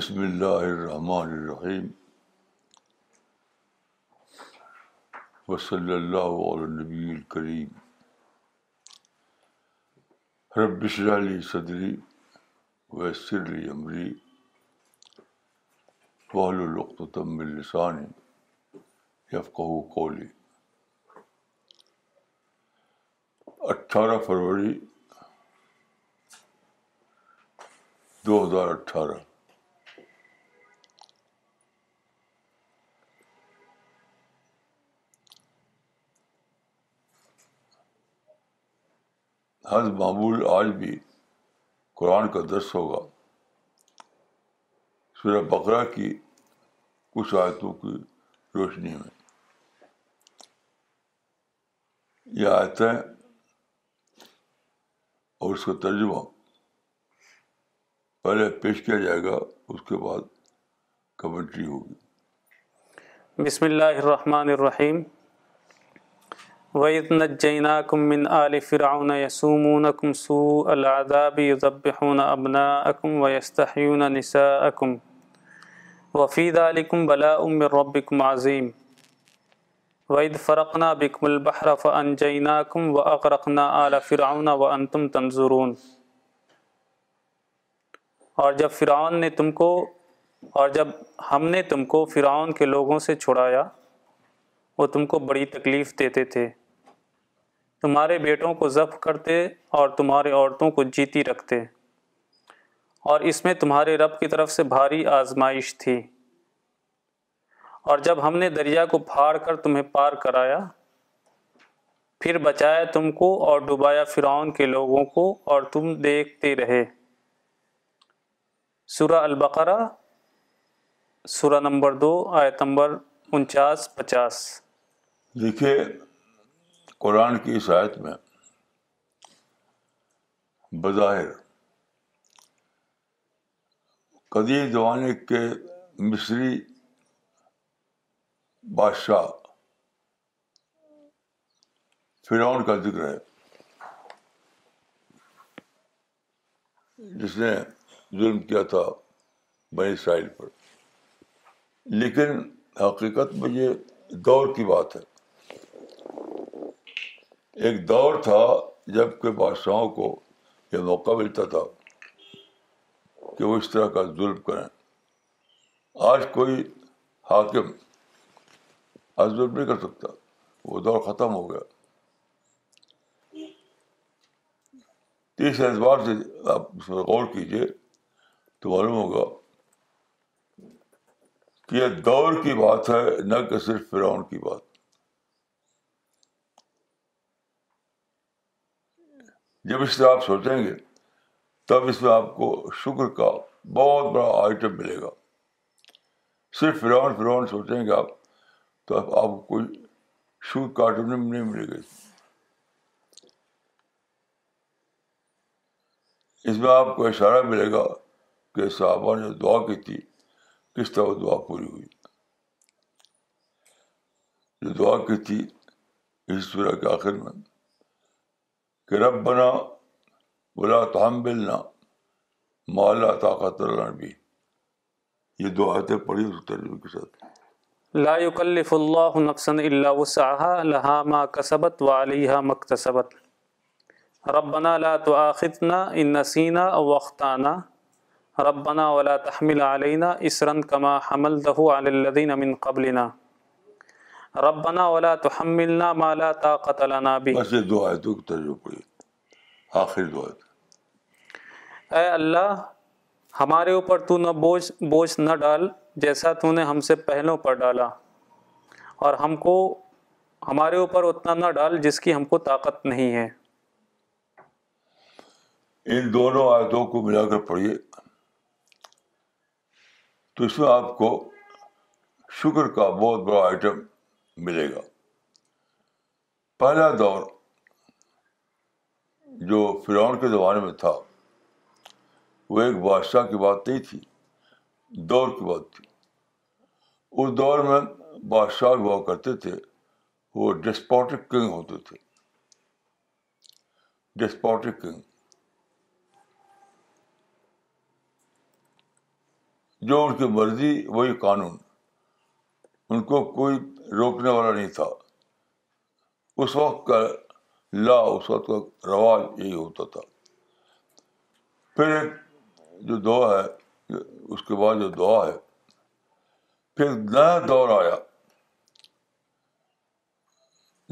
بسم اللہ الرحمن الرحیم وصلی اللہ علیہ نبی الکریم حربسر علی صدری ویسر علی عمری وحل و السانی یفقہ کولی اٹھارہ فروری دو ہزار اٹھارہ حض معمول آج بھی قرآن کا درس ہوگا سورہ بقرا کی کچھ آیتوں کی روشنی میں یہ آیتیں اور اس کا ترجمہ پہلے پیش کیا جائے گا اس کے بعد کمنٹری ہوگی بسم اللہ الرحمن الرحیم وعد کم من عالفراؤن یسومسو الاذا بب ہن ابنا اکم و یَستحون نسا اکم وفید علی بلا بلا امرکم عظیم وید فرقنا بکم البحرف انجین کم و اقرقنہ عل فراؤن و ان تم تنظرون اور جب فرعون نے تم کو اور جب ہم نے تم کو فرعون کے لوگوں سے چھڑایا وہ تم کو بڑی تکلیف دیتے تھے تمہارے بیٹوں کو ضبط کرتے اور تمہارے عورتوں کو جیتی رکھتے اور اس میں تمہارے رب کی طرف سے بھاری آزمائش تھی اور جب ہم نے دریا کو پھاڑ کر تمہیں پار کرایا پھر بچایا تم کو اور ڈبایا فرعون کے لوگوں کو اور تم دیکھتے رہے سورہ البقرہ سورہ نمبر دو آیت نمبر انچاس پچاس دیکھیے قرآن کی آیت میں بظاہر قدیم زمانے کے مصری بادشاہ فرعون کا ذکر ہے جس نے ظلم کیا تھا بنی اسرائیل پر لیکن حقیقت میں یہ دور کی بات ہے ایک دور تھا جب کہ بادشاہوں کو یہ موقع ملتا تھا کہ وہ اس طرح کا ظلم کریں آج کوئی حاکم ظلم نہیں کر سکتا وہ دور ختم ہو گیا تیسر اعتبار سے آپ اس پر غور کیجیے تو معلوم ہوگا کہ یہ دور کی بات ہے نہ کہ صرف فرعون کی بات جب اس سے آپ سوچیں گے تب اس میں آپ کو شکر کا بہت بڑا آئٹم ملے گا صرف فرعون فرعون سوچیں گے آپ تو آپ کو کوئی شکر کا آئٹم نہیں ملے گا اس میں آپ کو اشارہ ملے گا کہ صحابہ نے دعا کی تھی کس طرح دعا پوری ہوئی جو دعا کی تھی اس طرح کے آخر میں کہ رب بنا بلا تحملنا مالا طاقت اللہ بھی یہ دو آیتیں پڑھی ترجمے کے ساتھ لا يكلف الله نفسا الا وسعها لها ما كسبت وعليها ما اكتسبت ربنا لا تؤاخذنا ان نسينا او اخطانا ربنا ولا تحمل علينا اسرا كما حملته على الذين من قبلنا ربنا ولا تحملنا ما لا طاقت لنا بس دعا ہے تو ہم آخر دعا ہے اے اللہ ہمارے اوپر تو نہ بوجھ نہ ڈال جیسا تو نے ہم سے پہلوں پر ڈالا اور ہم کو ہمارے اوپر اتنا نہ ڈال جس کی ہم کو طاقت نہیں ہے ان دونوں آیتوں کو ملا کر پڑھیے آپ کو شکر کا بہت بڑا آئٹم ملے گا پہلا دور جو فرعون کے زمانے میں تھا وہ ایک بادشاہ کی بات نہیں تھی دور کی بات تھی اس دور میں بادشاہ ہوا کرتے تھے وہ ڈسپوٹک کنگ ہوتے تھے ڈسپوٹک کنگ جو ان کی مرضی وہی قانون ان کو کوئی روکنے والا نہیں تھا اس وقت کا لا اس وقت کا رواج یہی ہوتا تھا پھر ایک جو دعا ہے اس کے بعد جو دعا ہے پھر نیا دور آیا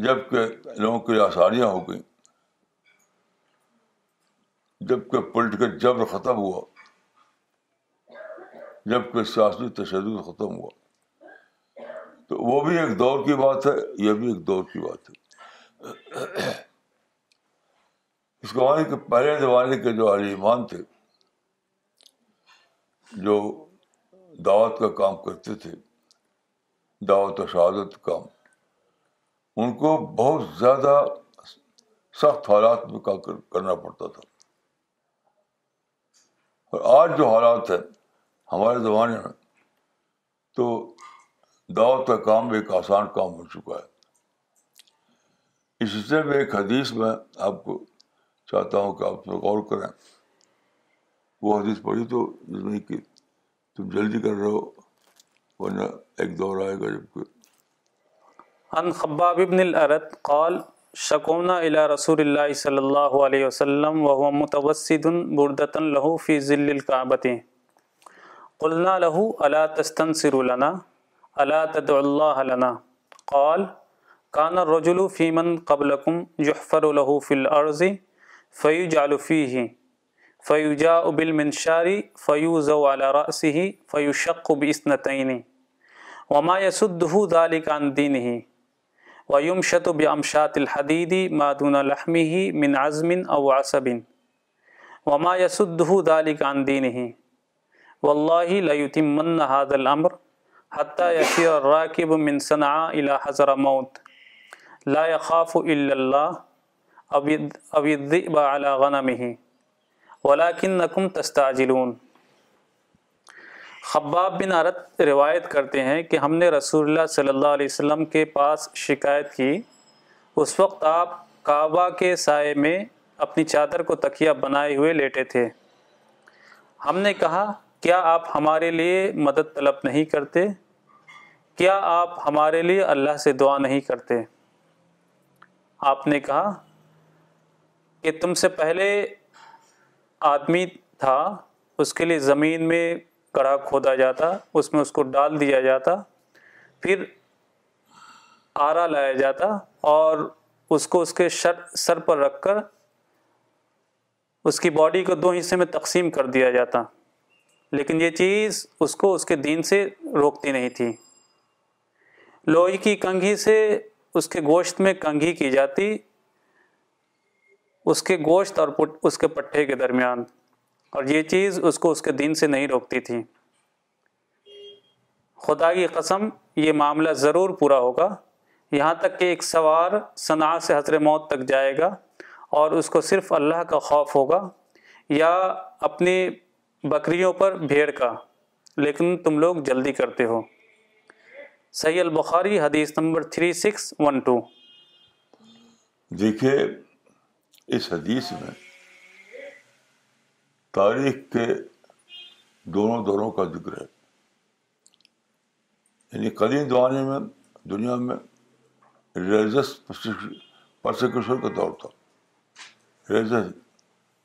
جب کہ لوگوں کی آسانیاں ہو گئیں جب کہ پولیٹیکل جبر ختم ہوا جب کہ سیاسی تشدد ختم ہوا تو وہ بھی ایک دور کی بات ہے یہ بھی ایک دور کی بات ہے اس قبول کے پہلے زمانے کے جو علیمان تھے جو دعوت کا کام کرتے تھے دعوت و شہادت کام ان کو بہت زیادہ سخت حالات میں کام کرنا پڑتا تھا اور آج جو حالات ہیں ہمارے زمانے میں تو دعوت کا کام ایک آسان کام ہو چکا ہے اس سلسلے میں ایک حدیث میں آپ کو چاہتا ہوں کہ آپ غور کریں وہ حدیث پڑھی تو جس میں کہ تم جلدی کر رہے ہو ورنہ ایک دور آئے گا جب ان خباب ابن الارت قال شکونا الى رسول اللہ صلی اللہ علیہ وسلم وهو متوسد بردتا له فی ظل القعبت قلنا له الا تستنصر لنا اللہ تد اللہ لنا قال کان رجلو فی من قبلکم یحفر له فی الارض فیجعل فیہ فیجاء بالمنشار فیوض علی رأسه فیشق باسنتین وما یسدہ دالکان عن دینہ ویمشت بعمشات الحدید ما دون لحمه من عزم او عصب وما یسدہ دالکان عن دینہ واللہ لیتمن هذا الامر راکب من الى حضر موت لا الا اللہ او الذئب على غنمه ولیکنکم تستعجلون خباب بن عرت روایت کرتے ہیں کہ ہم نے رسول اللہ صلی اللہ علیہ وسلم کے پاس شکایت کی اس وقت آپ کعبہ کے سائے میں اپنی چادر کو تکیہ بنائے ہوئے لیٹے تھے ہم نے کہا کیا آپ ہمارے لیے مدد طلب نہیں کرتے کیا آپ ہمارے لیے اللہ سے دعا نہیں کرتے آپ نے کہا کہ تم سے پہلے آدمی تھا اس کے لیے زمین میں کڑا کھودا جاتا اس میں اس کو ڈال دیا جاتا پھر آرا لایا جاتا اور اس کو اس کے شر سر پر رکھ کر اس کی باڈی کو دو حصے میں تقسیم کر دیا جاتا لیکن یہ چیز اس کو اس کے دین سے روکتی نہیں تھی لوہی کی کنگھی سے اس کے گوشت میں کنگھی کی جاتی اس کے گوشت اور اس کے پٹھے کے درمیان اور یہ چیز اس کو اس کے دین سے نہیں روکتی تھی خدا کی قسم یہ معاملہ ضرور پورا ہوگا یہاں تک کہ ایک سوار صنع سے حضر موت تک جائے گا اور اس کو صرف اللہ کا خوف ہوگا یا اپنی بکریوں پر بھیڑ کا لیکن تم لوگ جلدی کرتے ہو صحیح البخاری حدیث نمبر 3612 دیکھیں دیکھیے اس حدیث میں تاریخ کے دونوں دوروں کا ذکر ہے یعنی قدیم دوانے میں دنیا میں ریزس کا دور تھا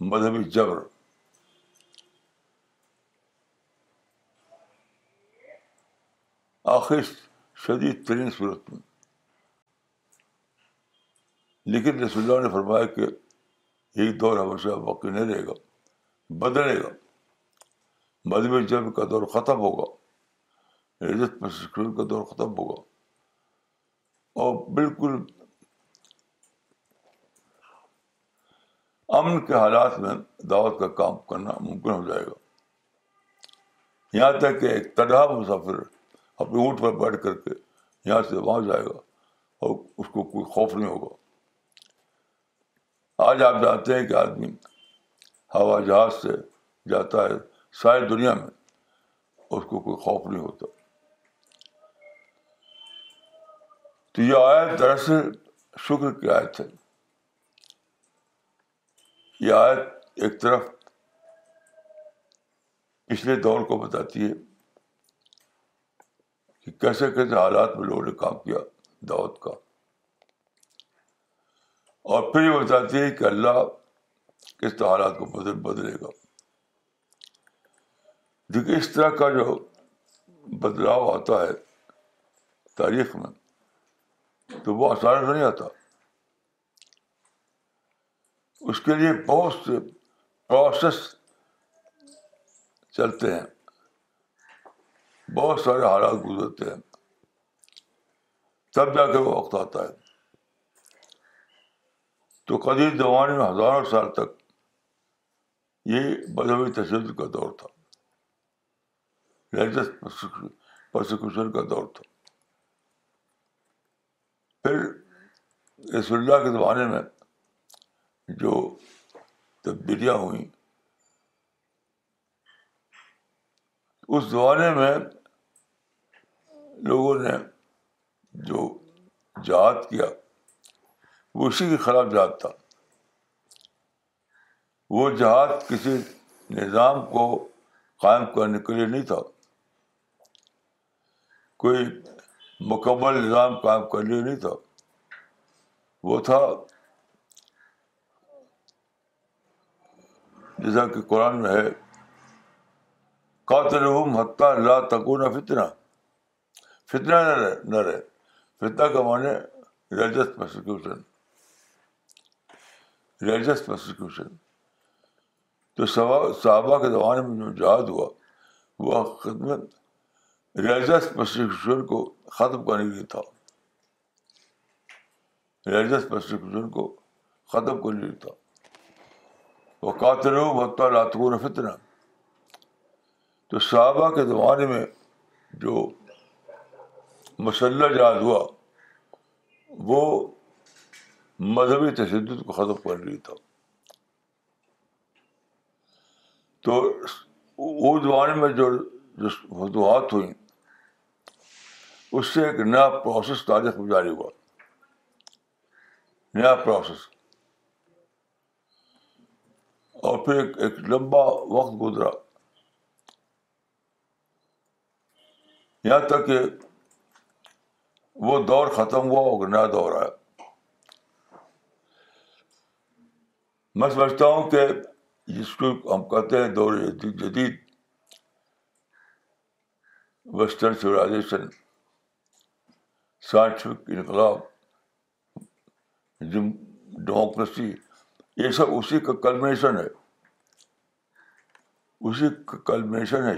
مذہبی جبر آخر شدید ترین صورت میں لیکن رسول اللہ نے فرمایا کہ یہ دور ہمیشہ باقی نہیں رہے گا بدلے گا مدم جب کا دور ختم ہوگا کا دور ختم ہوگا اور بالکل امن کے حالات میں دعوت کا کام کرنا ممکن ہو جائے گا یہاں تک کہ ایک تنہا مسافر اپنے اونٹ پر بیٹھ کر کے یہاں سے وہاں جائے گا اور اس کو کوئی خوف نہیں ہوگا آج آپ جانتے ہیں کہ آدمی ہوا جہاز سے جاتا ہے ساری دنیا میں اس کو کوئی خوف نہیں ہوتا تو یہ آیا دراصل شکر کی آیت ہے یہ آیت ایک طرف پچھلے دور کو بتاتی ہے کہ کیسے کیسے حالات میں لوگوں نے کام کیا دعوت کا اور پھر یہ بتاتی ہے کہ اللہ کس طرح حالات کو بدل بدلے گا دیکھیے اس طرح کا جو بدلاؤ آتا ہے تاریخ میں تو وہ آسان نہیں آتا اس کے لیے بہت سے پروسیس چلتے ہیں بہت سارے حالات گزرتے ہیں تب جا کے وہ وقت آتا ہے تو قدیم زمانے میں ہزاروں سال تک یہ مذہبی تشدد کا دور تھا پرسیکشن کا دور تھا پھر رسول اللہ کے زمانے میں جو تبدیلیاں ہوئیں اس زمانے میں لوگوں نے جو جہاد کیا وہ اسی کے خلاف جہاد تھا وہ جہاد کسی نظام کو قائم کرنے کے لیے نہیں تھا کوئی مکمل نظام قائم کے لیے نہیں تھا وہ تھا جیسا کہ قرآن میں ہے قاتل حتہ لا تکون فتنہ فتنہ نہ رہے نہ رہے فتنہ کا معنی ریلیجس پرسیکیوشن ریلیجس پرسیکیوشن تو صحابہ کے زمانے میں جو جہاد ہوا وہ خدمت ریلیجس پرسیکیوشن کو ختم کرنے کے لیے تھا ریلیجس پرسیکیوشن کو ختم کرنے کے لیے تھا وہ قاتل ہو بھگتا لاتکون فتنہ تو صحابہ کے زمانے میں جو مسلح جہاز ہوا وہ مذہبی تشدد کو ختم کر رہی تھا تو وہ زمانے میں جو وجوہات ہوئی اس سے ایک نیا پروسیس تاریخ میں جاری ہوا نیا پروسیس اور پھر ایک, ایک لمبا وقت گزرا یہاں تک کہ وہ دور ختم ہوا اور نیا دور آیا میں سمجھتا ہوں کہ جس کو ہم کہتے ہیں دور جدید ویسٹرن سولاشن سائنٹیفک انقلاب ڈیموکریسی یہ سب اسی کا کلمنیشن ہے اسی کا کلمنیشن ہے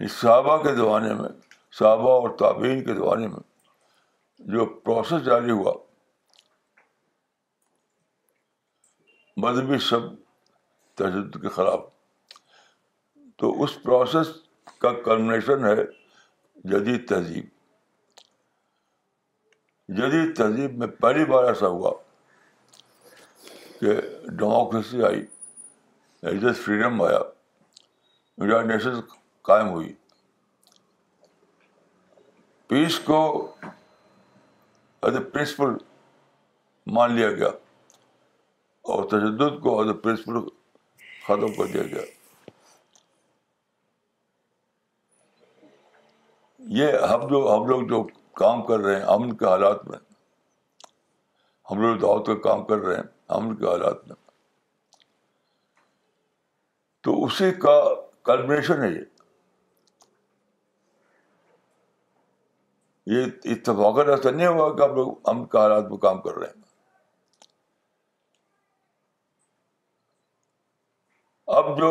یہ صحابہ کے زمانے میں صحابہ اور تعبین کے زمانے میں جو پروسیس جاری ہوا مذہبی شب تشدد کے خلاف تو اس پروسیس کا کلمنیشن ہے جدید تہذیب جدید تہذیب میں پہلی بار ایسا ہوا کہ ڈیموکریسی آئی ایسے فریڈم آیا یونائٹ نیشنز قائم ہوئی پیس کو ایز اے پرنسپل مان لیا گیا اور تجدد کو ایز اے پرنسپل ختم کر دیا گیا یہ ہم جو ہم لوگ جو کام کر رہے ہیں امن کے حالات میں ہم لوگ دعوت کا کام کر رہے ہیں امن کے حالات میں تو اسی کا کلبریشن ہے یہ یہ اتفاق ایسا نہیں ہوا کہ آپ لوگ ہم کا حالات میں کام کر رہے ہیں اب جو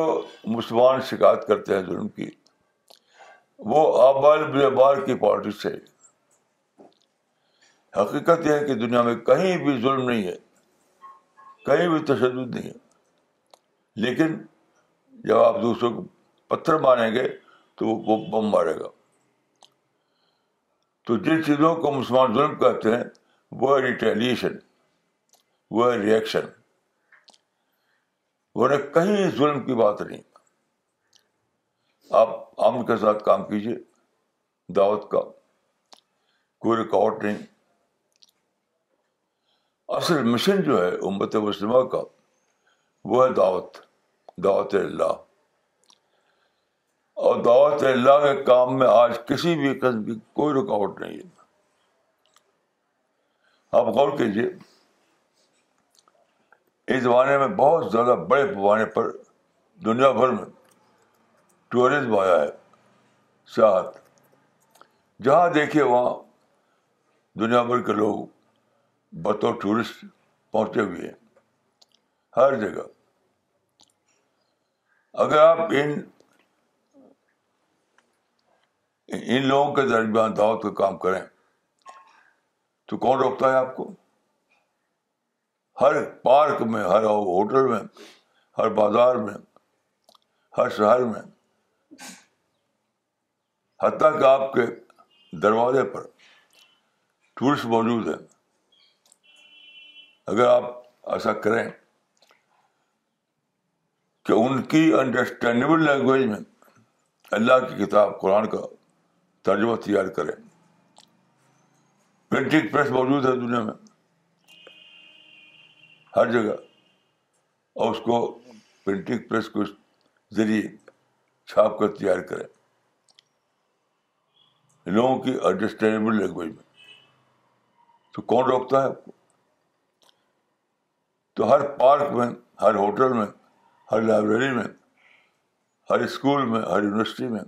مسلمان شکایت کرتے ہیں ظلم کی وہ آبال بلبار کی پارٹی سے حقیقت یہ ہے کہ دنیا میں کہیں بھی ظلم نہیں ہے کہیں بھی تشدد نہیں ہے لیکن جب آپ دوسروں کو پتھر ماریں گے تو وہ بم مارے گا تو جن چیزوں کو مسلمان ظلم کہتے ہیں وہ ہے ریٹیلیشن وہ ہے ورنہ کہیں ظلم کی بات نہیں آپ امن کے ساتھ کام کیجیے دعوت کا کوئی ریکارڈ نہیں اصل مشن جو ہے امت مسلمہ کا وہ ہے دعوت دعوت اللہ اور دعوت اللہ کے کام میں آج کسی بھی قسم کی کوئی رکاوٹ نہیں ہے آپ غور کیجیے اس زمانے میں بہت زیادہ بڑے پیمانے پر دنیا بھر میں ٹورزم آیا ہے سیاحت جہاں دیکھیے وہاں دنیا بھر کے لوگ بطور ٹورسٹ پہنچے ہوئے ہیں ہر جگہ اگر آپ ان ان لوگوں کے درمیان دعوت کا کام کریں تو کون روکتا ہے آپ کو ہر پارک میں ہر ہوٹل میں ہر بازار میں ہر شہر میں حتیٰ کہ آپ کے دروازے پر ٹورسٹ موجود ہیں اگر آپ ایسا کریں کہ ان کی انڈرسٹینڈیبل لینگویج میں اللہ کی کتاب قرآن کا ترجمہ تیار کریں پرنٹنگ پریس موجود ہے دنیا میں ہر جگہ اور اس کو پرنٹنگ پریس کو ذریعے چھاپ کر تیار کریں لوگوں کی انڈرسٹینڈیبل لینگویج میں تو کون روکتا ہے آپ کو تو ہر پارک میں ہر ہوٹل میں ہر لائبریری میں ہر اسکول میں ہر یونیورسٹی میں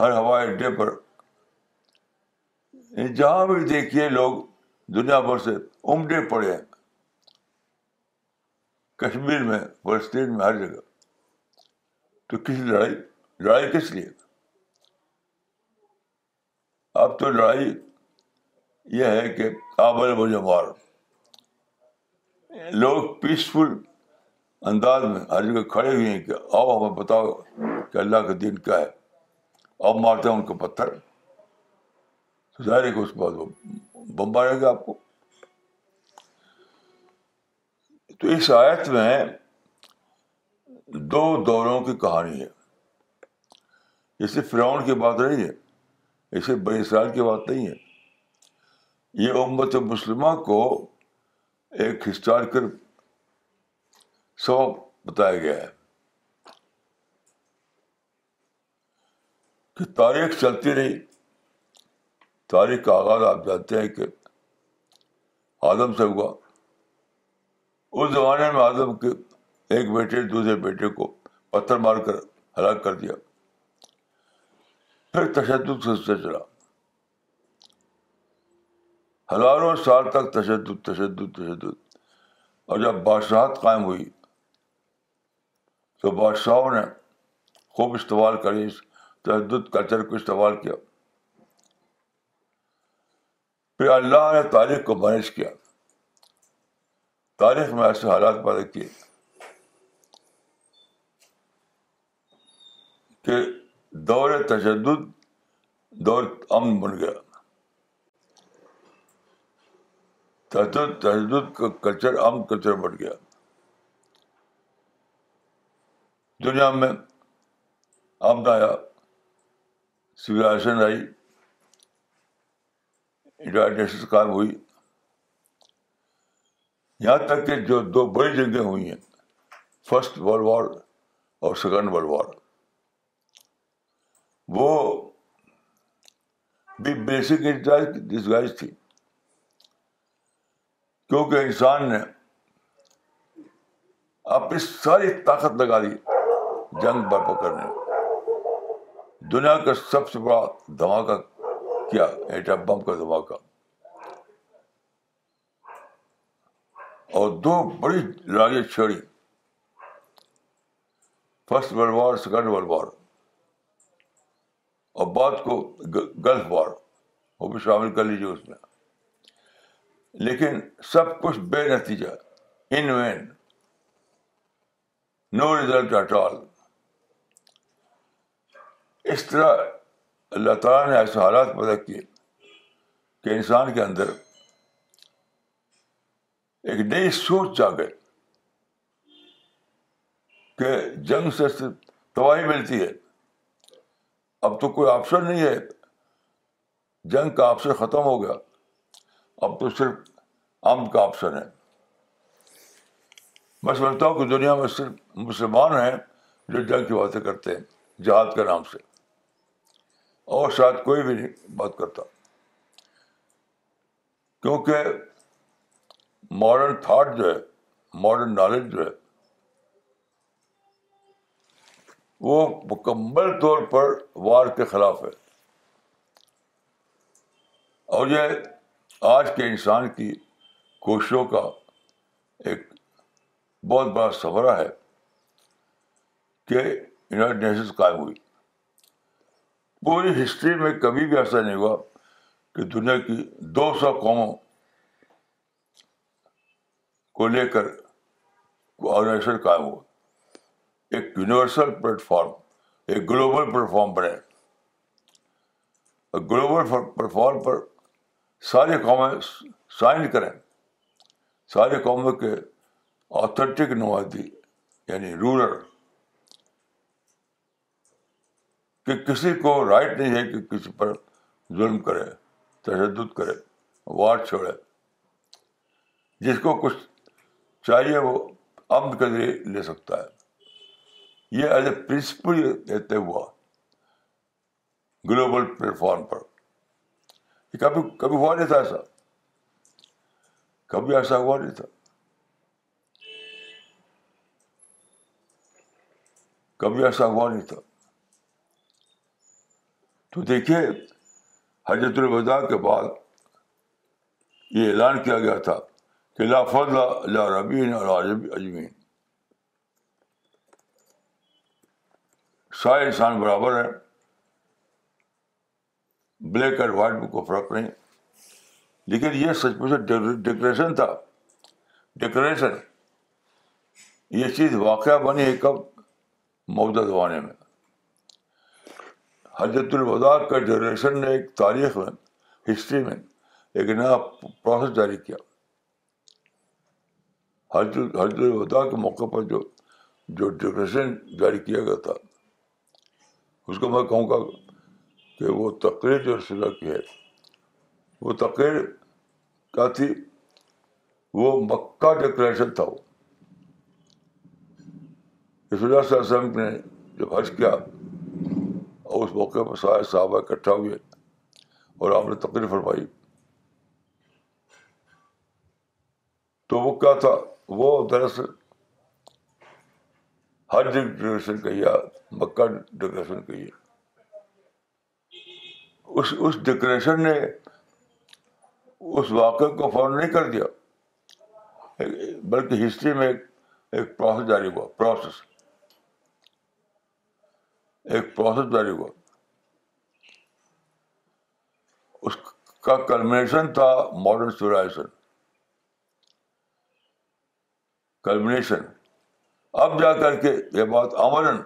ہر ہوائی اڈے پر جہاں بھی دیکھیے لوگ دنیا بھر سے عمدے پڑے ہیں کشمیر میں فلسطین میں ہر جگہ تو کس لڑائی لڑائی کس لیے اب تو لڑائی یہ ہے کہ آبل بوجھ مار لوگ پیسفل انداز میں ہر جگہ کھڑے ہوئے ہیں کہ آؤ ہمیں بتاؤ کہ اللہ کا دین کیا ہے اب مارتے ہیں ان کو پتھر تو ظاہر ہے کہ اس بعد وہ بم مارے گا آپ کو تو اس آیت میں دو دوروں کی کہانی ہے یہ صرف فرعون کی بات نہیں ہے یہ صرف بڑے اسرائیل کی بات نہیں ہے یہ امت مسلمہ کو ایک ہسٹوریکل سبق بتایا گیا ہے کہ تاریخ چلتی رہی تاریخ کا آغاز آپ جانتے ہیں کہ آدم سے ہوا اس زمانے میں آدم کے ایک بیٹے دوسرے بیٹے کو پتھر مار کر ہلاک کر دیا پھر تشدد سے چلا ہزاروں سال تک تشدد تشدد تشدد اور جب بادشاہت قائم ہوئی تو بادشاہوں نے خوب استعمال کری تشدد کلچر کو استعمال کیا پھر اللہ نے تاریخ کو مینج کیا تاریخ میں ایسے حالات پیدا کیے کہ دور تشدد دور امن بن گیا کا کلچر امن کلچر بن گیا دنیا میں امن آیا سیوائشن آئی قائم ہوئی یہاں تک کہ جو دو بڑی جنگیں ہوئی ہیں فرسٹ ورلڈ وار اور سیکنڈ ورلڈ وار وہ بھی بیسک ڈسگائز تھی کیونکہ انسان نے اپنی ساری طاقت لگا دی جنگ برپا کرنے میں دنیا کا سب سے بڑا دھماکہ کیا بم کا دھماکہ اور دو بڑی لاڑی چھڑی first world war second world war اور بعد کو گلف وار وہ بھی شامل کر لیجیے اس میں لیکن سب کچھ بے نتیجہ in vain no result all اس طرح اللہ تعالیٰ نے ایسے حالات پیدا کیے کہ انسان کے اندر ایک نئی سوچ جا گئے کہ جنگ سے صرف تباہی ملتی ہے اب تو کوئی آپشن نہیں ہے جنگ کا آپشن ختم ہو گیا اب تو صرف ام کا آپشن ہے میں سمجھتا ہوں کہ دنیا میں صرف مسلمان ہیں جو جنگ کی باتیں کرتے ہیں جہاد کے نام سے اور شاید کوئی بھی نہیں بات کرتا کیونکہ ماڈرن تھاٹ جو ہے ماڈرن نالج جو ہے وہ مکمل طور پر وار کے خلاف ہے اور یہ آج کے انسان کی کوششوں کا ایک بہت بڑا سبرہ ہے کہ یونائٹڈ نیشنز قائم ہوئی پوری ہسٹری میں کبھی بھی ایسا نہیں ہوا کہ دنیا کی دو سو قوموں کو لے کر آرگنائزیشن قائم ہوا ایک یونیورسل پلیٹفارم ایک گلوبل پلیٹفارم بنے اور گلوبل پلیٹفارم پر ساری قومیں سائن کریں ساری قوموں کے آتھینٹک نمائندی یعنی رورل کہ کسی کو رائٹ نہیں ہے کہ کسی پر ظلم کرے تشدد کرے وار چھوڑے جس کو کچھ چاہیے وہ امن کے ذریعے لے سکتا ہے یہ ایز اے پرنسپل کہتے ہوا گلوبل پلیٹفارم پر کبھی کبھی ہوا نہیں تھا ایسا کبھی ایسا ہوا نہیں تھا کبھی ایسا ہوا نہیں تھا تو دیکھیے حجرت الوداع کے بعد یہ اعلان کیا گیا تھا کہ لا فضل لا ربین اور اجمین سارے انسان برابر ہیں بلیک اینڈ وائٹ میں کوئی فرق نہیں لیکن یہ سچ مچ ڈیکوریشن تھا ڈیکوریشن یہ چیز واقعہ بنی ہے کب موجودہ زمانے میں حضرت الوداع کا جنریشن نے ایک تاریخ میں ہسٹری میں ایک نیا پروسیس جاری کیا حضرت حضرت الوداع کے موقع پر جو جو ڈیوریشن جاری کیا گیا تھا اس کو میں کہوں گا کہ وہ تقریر جو سزا کی ہے وہ تقریر کیا تھی وہ مکہ ڈیکوریشن تھا وہ اس لیے اسلم نے جو حج کیا موقع پر سارے صحابہ اکٹھا ہوئے اور آپ نے تقریر فرمائی تو وہ کیا تھا وہ دراصل ہر جگہ ڈیکوریشن کہیے مکہ ڈیکوریشن کہیے اس اس ڈیکوریشن نے اس واقعے کو فون نہیں کر دیا بلکہ ہسٹری میں ایک پروسیس جاری ہوا پروسیس ایک پروسیس جاری ہوا کا کلمنیشن تھا ماڈرن سولاشن کلمنیشن اب جا کر کے یہ بات امرن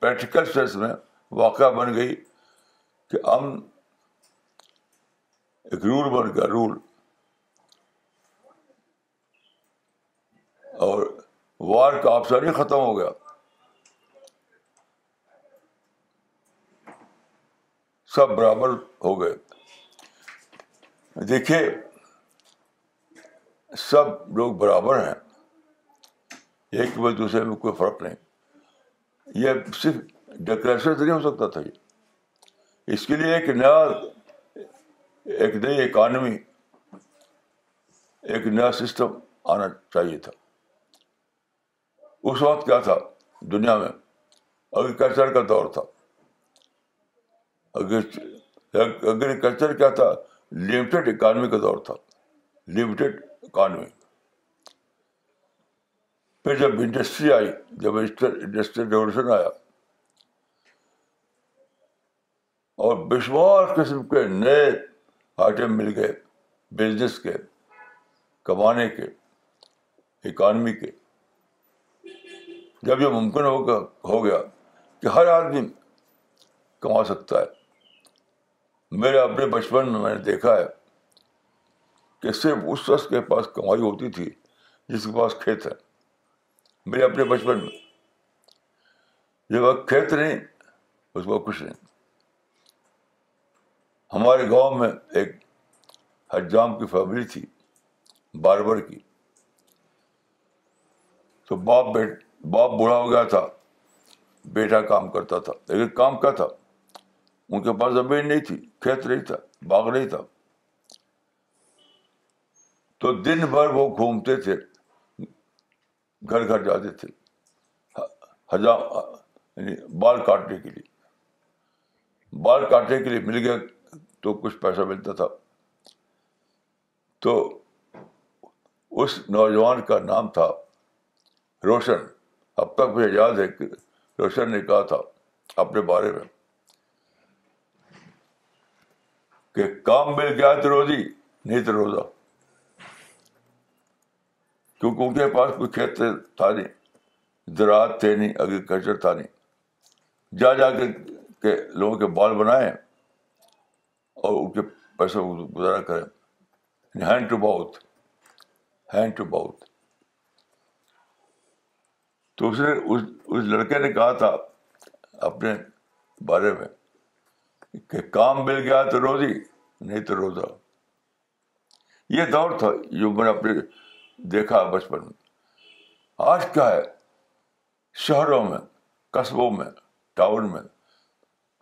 پریکٹیکل سینس میں واقع بن گئی کہ ہم ایک رول بن گیا رول اور وار کا آپشن ہی ختم ہو گیا سب برابر ہو گئے دیکھیے سب لوگ برابر ہیں ایک بس دوسرے میں کوئی فرق نہیں یہ صرف ڈیکریشن سے نہیں ہو سکتا تھا یہ اس کے لیے ایک نیا ایک نئی اکانمی ایک نیا سسٹم آنا چاہیے تھا اس وقت کیا تھا دنیا میں اگریکلچر کا دور تھا اگریکلچر کیا تھا لمیٹیڈ اکانمی کا دور تھا لمیٹڈ اکانومی پھر جب انڈسٹری آئی جب انڈسٹریل ریولیوشن آیا اور بشوار قسم کے نئے آئٹم مل گئے بزنس کے کمانے کے اکانمی کے جب یہ ممکن ہو گیا کہ ہر آدمی کما سکتا ہے میرے اپنے بچپن میں میں نے دیکھا ہے کہ صرف اس شخص کے پاس کمائی ہوتی تھی جس کے پاس کھیت ہے میرے اپنے بچپن میں جب کھیت نہیں اس وقت کچھ نہیں ہمارے گاؤں میں ایک حجام کی فیملی تھی باربر کی تو باپ بیٹ باپ بوڑھا ہو گیا تھا بیٹا کام کرتا تھا لیکن کام کیا تھا ان کے پاس زمین نہیں تھی کھیت نہیں تھا باغ نہیں تھا تو دن بھر وہ گھومتے تھے گھر گھر جاتے تھے ہزار یعنی بال کاٹنے کے لیے بال کاٹنے کے لیے مل گیا تو کچھ پیسہ ملتا تھا تو اس نوجوان کا نام تھا روشن اب تک مجھے یاد ہے کہ روشن نے کہا تھا اپنے بارے میں کہ کام مل گیا تو روزی نہیں تو روزہ کیونکہ ان کے پاس کوئی کھیت تھا نہیں زراعت تھے نہیں ایگریکلچر تھا نہیں جا جا کے لوگوں کے بال بنائے اور ان کے پیسے گزارا کریں hand to mouth hand to mouth تو اس اس, اس لڑکے نے کہا تھا اپنے بارے میں کہ کام مل گیا تو روزی نہیں تو روزہ یہ دور تھا جو میں نے اپنے دیکھا بچپن میں آج کیا ہے شہروں میں قصبوں میں ٹاؤن میں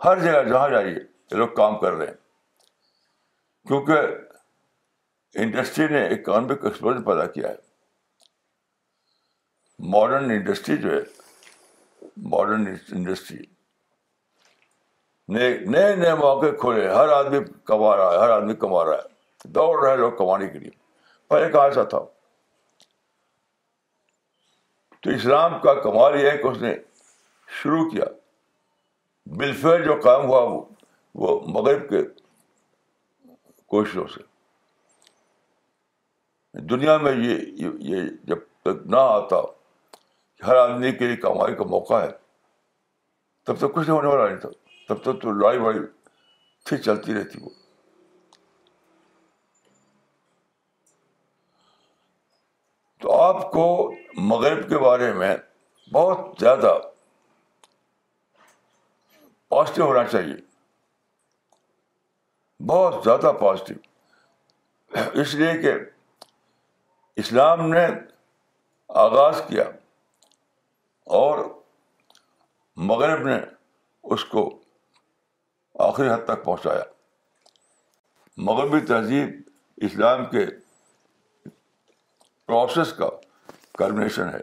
ہر جگہ جہاں جائیے یہ لوگ کام کر رہے ہیں کیونکہ انڈسٹری نے اکانومک ایکسپلوژ پیدا کیا ہے ماڈرن انڈسٹری جو ہے ماڈرن انڈسٹری نئے نئے مواقع کھولے ہر آدمی کما رہا ہے ہر آدمی کما رہا ہے دوڑ رہے لوگ کمانے کے لیے پہلے کہا ایسا تھا تو اسلام کا کمال یہ ہے کہ اس نے شروع کیا بلفیر جو قائم ہوا وہ وہ مغرب کے کوششوں سے دنیا میں یہ جب تک نہ آتا ہر آدمی کے لیے کمائی کا موقع ہے تب تک کچھ ہونے والا نہیں تھا تب تک تو لڑائی وائی تھی چلتی رہتی وہ تو آپ کو مغرب کے بارے میں بہت زیادہ پازیٹیو ہونا چاہیے بہت زیادہ پازیٹیو اس لیے کہ اسلام نے آغاز کیا اور مغرب نے اس کو آخری حد تک پہنچایا مغربی تہذیب اسلام کے پروسیس کا کرمنیشن ہے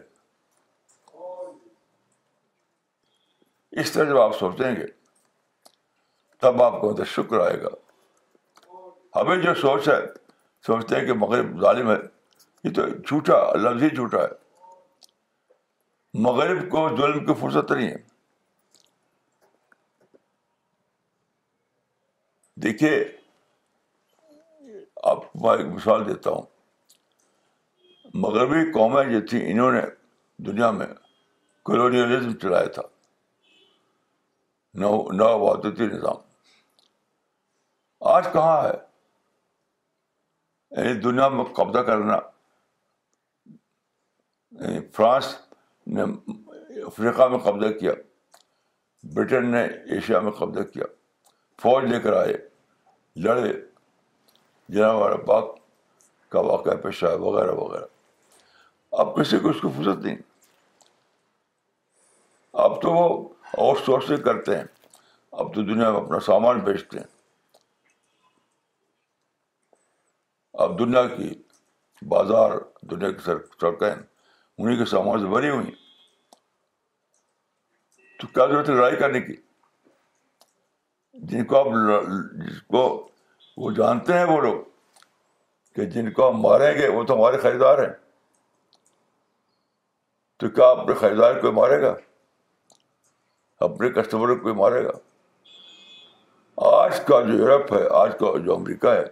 اس طرح جب آپ سوچیں گے تب آپ کو شکر آئے گا ہمیں جو سوچ ہے سوچتے ہیں کہ مغرب ظالم ہے یہ تو جھوٹا لفظ ہی جھوٹا ہے مغرب کو ظلم کی فرصت نہیں ہے دیکھیے آپ میں ایک مثال دیتا ہوں مغربی قومیں جو تھیں انہوں نے دنیا میں کلونیلزم چلایا تھا نو نوابادتی نظام آج کہاں ہے یعنی دنیا میں قبضہ کرنا یعنی فرانس نے افریقہ میں قبضہ کیا برٹن نے ایشیا میں قبضہ کیا فوج لے کر آئے لڑے جناب والا باغ کا واقعہ پیش آیا وغیرہ وغیرہ اب کسی کو اس کو فرصت نہیں اب تو وہ آؤٹ سورس کرتے ہیں اب تو دنیا میں اپنا سامان بیچتے ہیں اب دنیا کی بازار دنیا کی سڑکیں انہیں کے سامان سے بھری ہوئی تو کیا ضرورت ہے لڑائی کرنے کی جن کو آپ جس کو وہ جانتے ہیں وہ لوگ کہ جن کو ہم ماریں گے وہ تو ہمارے خریدار ہیں تو کیا اپنے خریدار کو مارے گا اپنے کسٹمر کو مارے گا آج کا جو یورپ ہے آج کا جو امریکہ ہے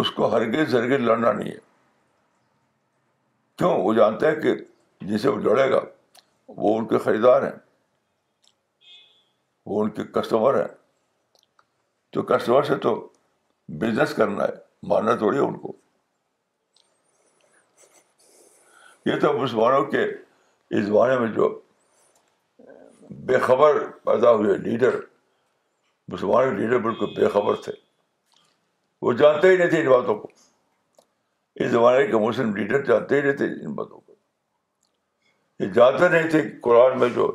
اس کو ہرگز ہرگز لڑنا نہیں ہے کیوں وہ جانتے ہیں کہ جسے وہ لڑے گا وہ ان کے خریدار ہیں وہ ان کے کسٹمر ہیں تو کسٹمر سے تو بزنس کرنا ہے ماننا تھوڑی ہے ان کو یہ تو مسلمانوں کے اس زمانے میں جو بے خبر پیدا ہوئے لیڈر مسلمان کے لیڈر بالکل بے خبر تھے وہ جانتے ہی نہیں تھے ان باتوں کو اس زمانے کے مسلم لیڈر جانتے ہی نہیں تھے ان باتوں کو یہ جانتے نہیں تھے قرآن میں جو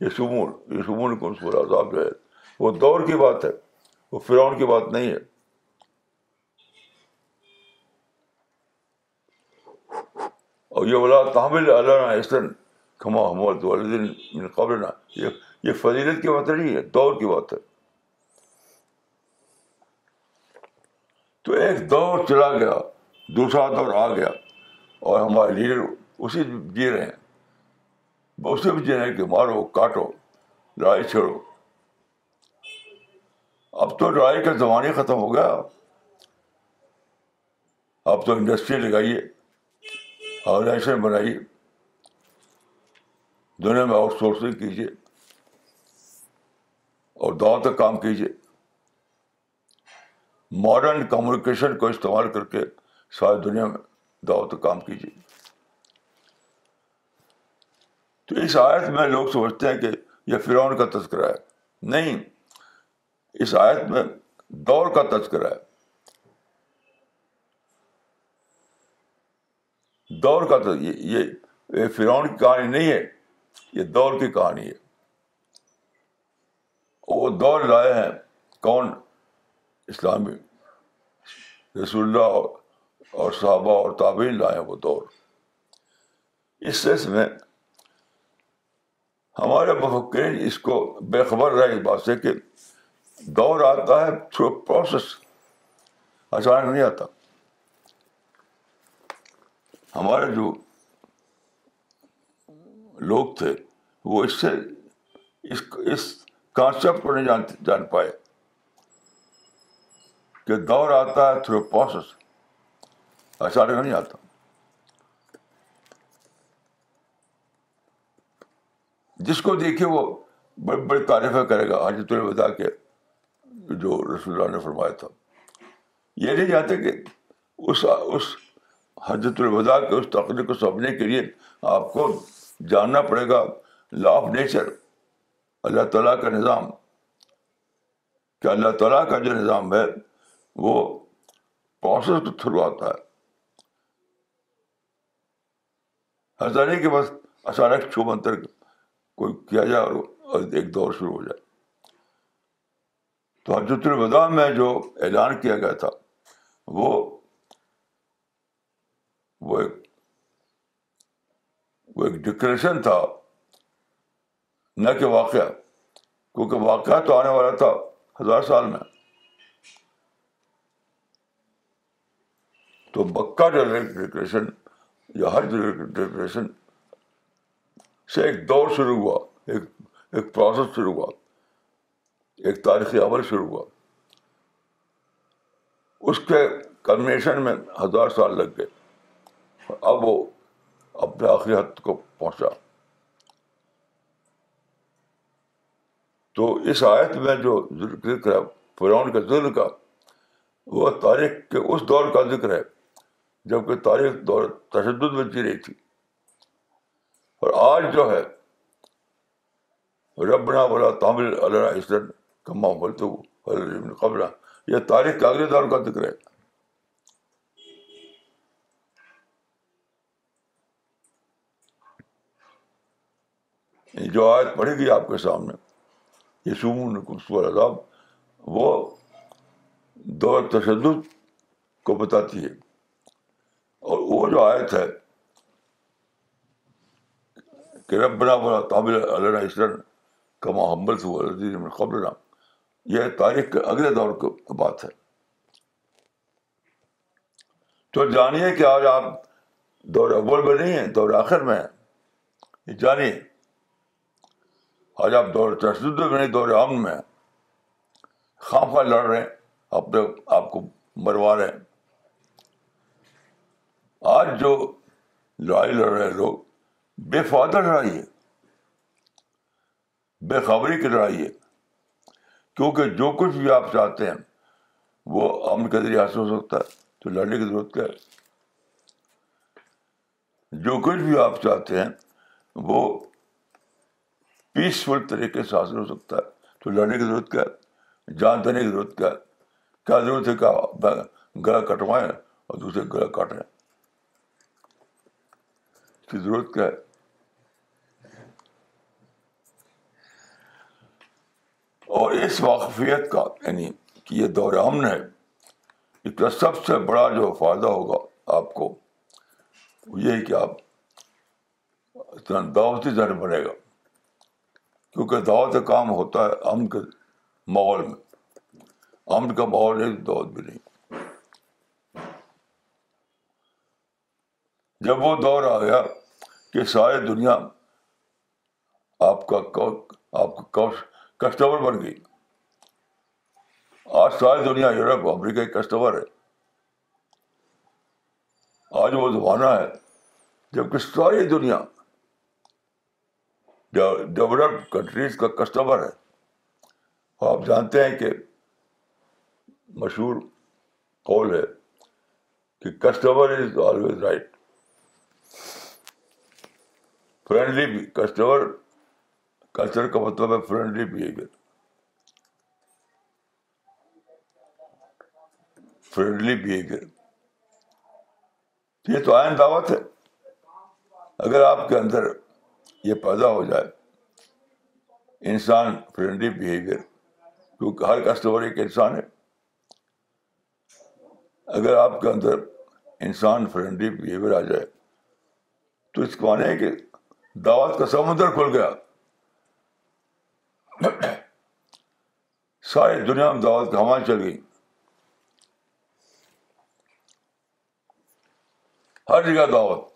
یہ سبون یہ سمون کو عذاب جو ہے وہ دور کی بات ہے وہ فرعون کی بات نہیں ہے اور یہ بولا تحمل اللہ کھما من نہ یہ فضیلت کی بات نہیں ہے دور کی بات ہے تو ایک دور چلا گیا دوسرا دور آ گیا اور ہمارے لیڈر اسی جی رہے ہیں اسی بھی جی رہے ہیں کہ مارو کاٹو لڑائی چھوڑو اب تو لڑائی کا زمانہ ختم ہو گیا اب تو انڈسٹری لگائیے آرگنائزیشن بنائیے دنیا میں آؤٹ سورسنگ کیجیے اور دوڑ تک کام کیجیے ماڈرن کمیونیکیشن کو استعمال کر کے ساری دنیا میں دعوت کام کیجیے تو اس آیت میں لوگ سمجھتے ہیں کہ یہ فرعون کا تذکرہ ہے نہیں اس آیت میں دور کا تذکرہ ہے دور کا یہ, فرعون کی کہانی نہیں ہے یہ دور کی کہانی ہے وہ دور لائے ہیں کون اسلامی رسول اللہ اور صحابہ اور تابعین لائے ہیں وہ دور اس سیس میں ہمارے مفکرین اس کو بے خبر رہے اس بات سے کہ دور آتا ہے تھرو پروسیس اچانک نہیں آتا ہمارے جو لوگ تھے وہ اس سے اس اس کانسیپٹ کو نہیں جان پائے کہ دور آتا ہے تھرو پروسیس اچانک نہیں آتا جس کو دیکھے وہ بڑی بڑی تعریفیں کرے گا آج تمہیں بتا کے جو رسول اللہ نے فرمایا تھا یہ نہیں چاہتے کہ اس اس حضرت الوداع کے اس تقریب کو سمجھنے کے لیے آپ کو جاننا پڑے گا لا آف نیچر اللہ تعالیٰ کا نظام کہ اللہ تعالیٰ کا جو نظام ہے وہ پروسیس کے تھرو آتا ہے کہ کے اچانک چھو منتر کوئی کیا جائے اور ایک دور شروع ہو جائے تو الوداع میں جو اعلان کیا گیا تھا وہ ایک ڈکریشن تھا نہ کہ واقعہ کیونکہ واقعہ تو آنے والا تھا ہزار سال میں تو بکا ڈیلر ڈیکریشن یا ہر ڈیکریشن سے ایک دور شروع ہوا ایک ایک پروسیس شروع ہوا ایک تاریخی عمل شروع ہوا اس کے کمبنیشن میں ہزار سال لگ گئے اب وہ اپنے آخری حد کو پہنچا تو اس آیت میں جو ذکر ہے فرعون کے ذکر کا وہ تاریخ کے اس دور کا ذکر ہے جب کہ تاریخ دور تشدد میں جی رہی تھی اور آج جو ہے ربنا بلا تامل علاسن محمل تو قبلہ یہ تاریخ کے اگلے دور کا ذکر ہے جو آیت پڑے گی آپ کے سامنے یہ سمون عذاب وہ دور تشدد کو بتاتی ہے اور وہ جو آیت ہے کہ رب بنا بنا اسلم کا محمد خبر یہ تاریخ کے اگلے دور کی بات ہے تو جانیے کہ آج آپ دور اول میں نہیں ہیں دور آخر میں ہیں جانیے آج آپ دور تشدد میں نہیں دور امن میں خواہ لڑ رہے ہیں اپنے آپ کو مروا رہے ہیں آج جو لڑائی لڑ رہے ہیں لوگ بے فادر بے خبری کی لڑائی ہے کیونکہ جو کچھ بھی آپ چاہتے ہیں وہ امن کے ذریعے حاصل ہو سکتا ہے تو لڑنے کی ضرورت کیا ہے جو کچھ بھی آپ چاہتے ہیں وہ پیسفل طریقے سے حاصل ہو سکتا ہے تو لڑنے کی ضرورت کیا ہے جان دینے کی ضرورت کیا ہے کیا ضرورت ہے کیا گلا کٹوائیں اور دوسرے گلا کاٹیں کی ضرورت کیا ہے اور اس واقفیت کا یعنی کہ یہ دور امن ہے اس کا سب سے بڑا جو فائدہ ہوگا آپ کو یہ کہ آپ اتنا دعوتی ذہن بنے گا کیونکہ دعوت کام ہوتا ہے امن کے ماحول میں امن کا ماحول ہے دعوت بھی نہیں جب وہ دور آ گیا کہ ساری دنیا آپ کا آپ کا کسٹمر بن گئی آج ساری دنیا یورپ امریکہ کسٹمر ہے آج وہ زمانہ ہے جبکہ ساری دنیا ڈیولپ کنٹریز کا کسٹمر ہے اور آپ جانتے ہیں کہ مشہور قول ہے کہ customer is always right friendly بھی کسٹمر کلچر کا مطلب ہے فرینڈلی بہیویئر فرینڈلی بہیویئر یہ تو آئین دعوت ہے اگر آپ کے اندر یہ پیدا ہو جائے انسان فرینڈلی بہیویئر کیونکہ ہر کسٹمر ایک انسان ہے اگر آپ کے اندر انسان فرینڈلی بہیویئر آ جائے تو اس کو آنے کے دعوت کا سمندر کھل گیا ساری دنیا میں دعوت ہوا چل گئی ہر جگہ دعوت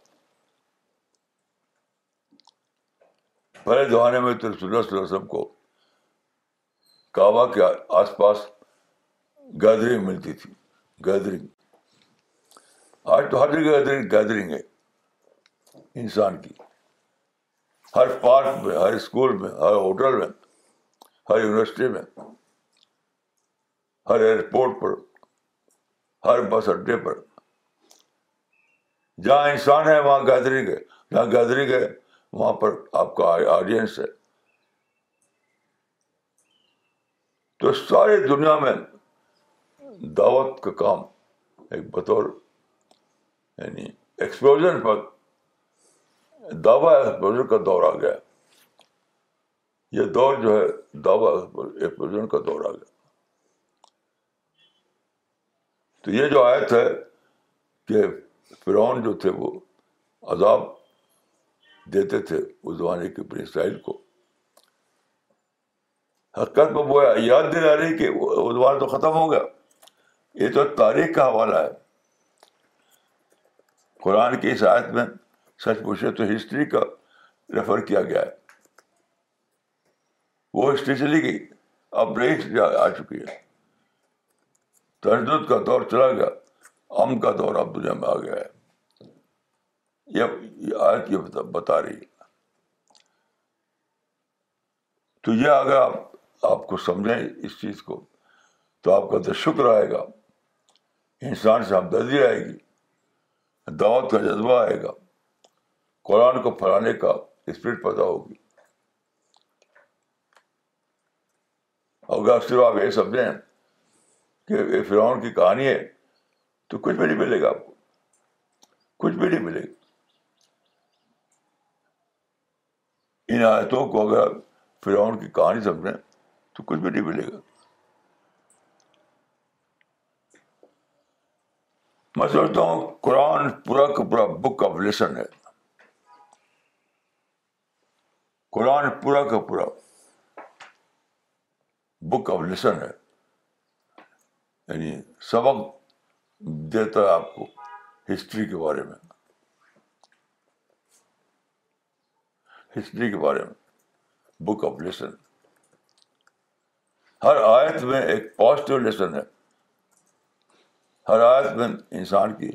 پہلے زمانے میں تو صلی اللہ علیہ وسلم کو کعبہ کے آس پاس گیدرنگ ملتی تھی گیدرنگ آج تو ہر جگہ گیدرنگ ہے انسان کی ہر پارک میں ہر اسکول میں ہر ہوٹل میں ہر یونیورسٹی میں ہر ایئرپورٹ پر ہر بس اڈے پر جہاں انسان ہے وہاں گیدرنگ ہے جہاں گیدرنگ ہے وہاں پر آپ کا آڈینس ہے تو ساری دنیا میں دعوت کا کام ایک بطور یعنی ایکسپلوژ پر دعوی ایکسپلوژن کا دور آ گیا یہ دور جو ہے کا دور آ گیا تو یہ جو آیت ہے کہ فرعون جو تھے وہ عذاب دیتے تھے اس زمانے کے اپنے اسرائیل کو حقت میں وہ یاد دلا رہی کہ وہ زمانہ تو ختم ہو گیا یہ تو تاریخ کا حوالہ ہے قرآن کی اس آیت میں سچ پوچھے تو ہسٹری کا ریفر کیا گیا ہے وہ اسٹیج چلی گئی اب بری آ چکی ہے تجدد کا دور چلا گیا ام کا دور اب دنیا میں آ گیا ہے یہ آیت یہ بتا رہی ہے تو یہ اگر آپ آپ کو سمجھیں اس چیز کو تو آپ کا تو شکر آئے گا انسان سے ہمدردی آئے گی دعوت کا جذبہ آئے گا قرآن کو پھیلانے کا اسپرٹ پیدا ہوگی اگر صرف آپ یہ سمجھیں کہ فرعون کی کہانی ہے تو کچھ بھی نہیں ملے گا آپ کو کچھ بھی نہیں ملے گا ان آیتوں کو اگر فرعون کی کہانی سمجھیں تو کچھ بھی نہیں ملے گا میں سمجھتا ہوں قرآن پورا کا پورا بک آف لیسن ہے قرآن پورا کا پورا بک آف لیسن ہے یعنی سبق دیتا ہے آپ کو ہسٹری کے بارے میں ہسٹری کے بارے میں بک آف لیسن ہر آیت میں ایک پازیٹیو لیسن ہے ہر آیت میں انسان کی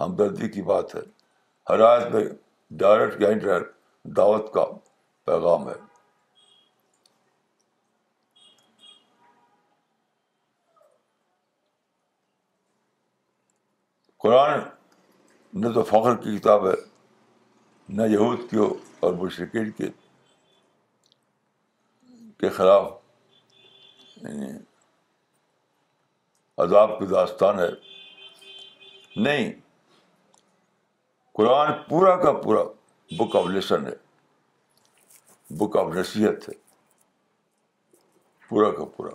ہمدردی کی بات ہے ہر آیت میں ڈائریکٹ کہیں دعوت کا پیغام ہے قرآن نہ تو فخر کی کتاب ہے نہ یہود کی اور مشرقین کے کے خلاف یعنی عذاب کی داستان ہے نہیں قرآن پورا کا پورا بک آف لیسن ہے بک آف نصیحت ہے پورا کا پورا